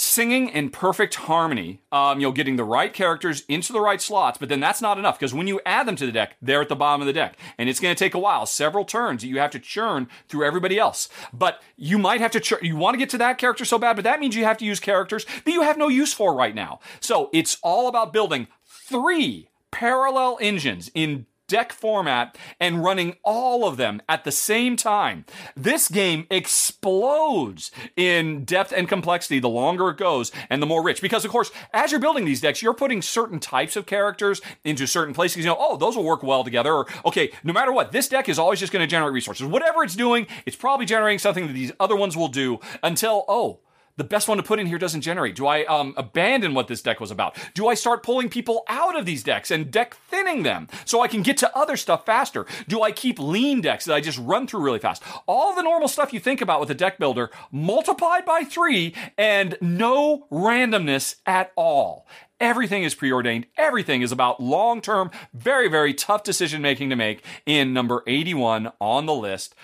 singing in perfect harmony, um, you know, getting the right characters into the right slots, but then that's not enough because when you add them to the deck, they're at the bottom of the deck. And it's going to take a while, several turns you have to churn through everybody else. But you might have to churn, you want to get to that character so bad, but that means you have to use characters that you have no use for right now. So it's all about building three parallel engines in deck format and running all of them at the same time. This game explodes in depth and complexity the longer it goes and the more rich. Because, of course, as you're building these decks, you're putting certain types of characters into certain places. You know, oh, those will work well together. Or, okay, no matter what, this deck is always just going to generate resources. Whatever it's doing, it's probably generating something that these other ones will do until, oh, the best one to put in here doesn't generate? Do I um, abandon what this deck was about? Do I start pulling people out of these decks and deck thinning them so I can get to other stuff faster? Do I keep lean decks that I just run through really fast? All the normal stuff you think about with a deck builder multiplied by three and no randomness at all. Everything is preordained. Everything is about long term, very, very tough decision making to make in number 81 on the list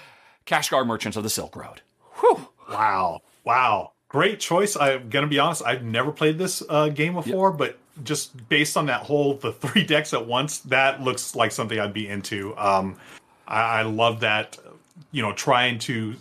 Kashgar Merchants of the Silk Road. Whew. Wow. Wow. Great choice. I'm gonna be honest. I've never played this uh, game before, but just based on that whole the [LAUGHS] three decks at once, that looks like something I'd be into. Um, I, I love that. You know, trying to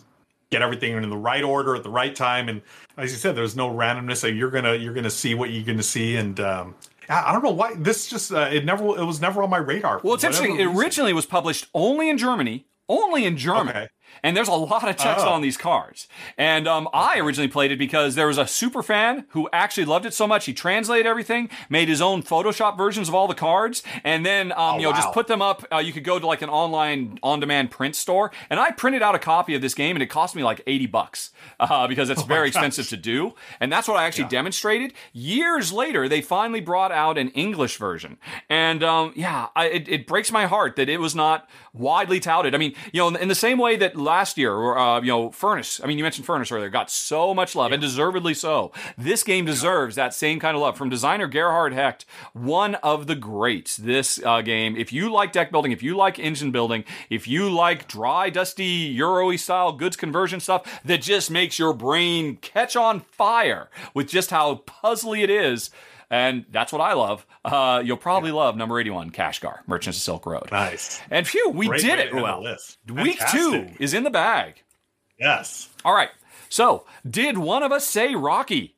get everything in the right order at the right time, and as you said, there's no randomness. So you're gonna you're gonna see what you're gonna see, and um, I don't know why this just uh, it never it was never on my radar. Well, it's interesting. It originally was published only in Germany, only in German. Okay. And there's a lot of text Oh. on these cards. And um, I originally played it because there was a super fan who actually loved it so much he translated everything, made his own Photoshop versions of all the cards, and then um, you know just put them up. Uh, you could go to like an online on-demand print store, and I printed out a copy of this game, and it cost me like eighty bucks uh, because it's very expensive to do. And that's what I actually demonstrated. Years later, they finally brought out an English version, and um, yeah, I, it, it breaks my heart that it was not widely touted. I mean, you know, in the same way that last year, or, uh, you know, Furnace. I mean, you mentioned Furnace earlier, got so much love, and deservedly so. This game deserves that same kind of love from designer Gerhard Hecht, one of the greats. This uh, game, if you like deck building, if you like engine building, if you like dry, dusty Euro style goods conversion stuff that just makes your brain catch on fire with just how puzzly it is. And that's what I love. Uh, you'll probably love number 81, Kashgar, Merchants of Silk Road. nice. And phew, we Great did it to end the well. Week two is in the bag. Yes. All right. So, did one of us say Rocky?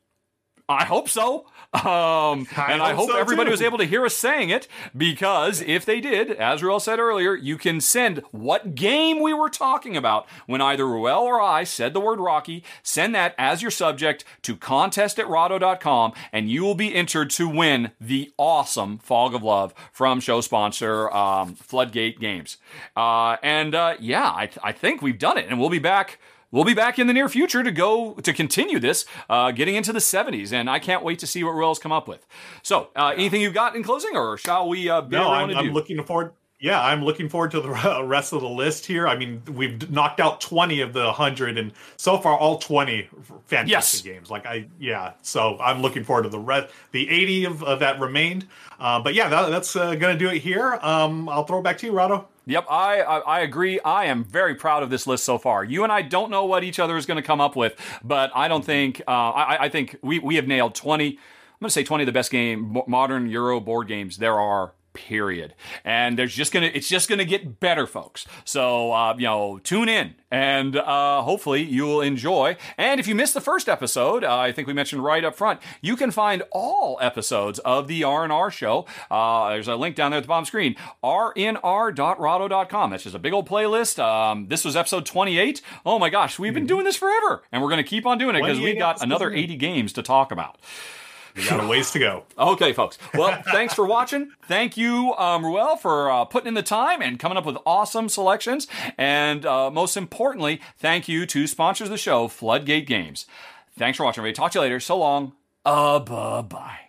I hope so. Um, I and I hope hope so, everybody too. was able to hear us saying it because if they did, as Ruel said earlier, you can send what game we were talking about when either Ruel or I said the word Rocky. Send that as your subject to contest at rahdo.com and you will be entered to win the awesome Fog of Love from show sponsor um, Floodgate Games. Uh, and uh, yeah, I, I think we've done it and we'll be back. We'll be back in the near future to go to continue this, uh, getting into the 70s, and I can't wait to see what Royals come up with. So, uh, anything you've got in closing, or shall we uh, No, I'm? I'm looking forward. yeah, I'm looking forward to the [LAUGHS] rest of the list here. I mean, we've knocked out 20 of the 100, and so far all 20 fantastic yes. games. Like I, yeah. So I'm looking forward to the rest, the 80 of, of that remained. Uh, but yeah, that, that's uh, going to do it here. Um, I'll throw it back to you, Rahdo. Yep, I, I, I agree. I am very proud of this list so far. You and I don't know what each other is going to come up with, but I don't think uh, I, I think we we have nailed 20. I'm going to say 20 of the best game modern Euro board games there are period. And there's just gonna it's just gonna get better, folks. So uh, you know, tune in and uh, hopefully you'll enjoy. And if you missed the first episode, uh, I think we mentioned right up front, you can find all episodes of the R&R show. Uh, there's a link down there at the bottom screen, rnr.rahdo.com. That's just a big old playlist. Um, this was episode 28. Oh my gosh, we've been mm-hmm. doing this forever, and we're going to keep on doing it because we've got another 80 games to talk about. We got a ways to go. [LAUGHS] okay, folks. Well, thanks for watching. Thank you, um, Ruel, for uh, putting in the time and coming up with awesome selections. And uh, most importantly, thank you to sponsors of the show, Floodgate Games. Thanks for watching, everybody. Talk to you later. So long. Uh, bye bye.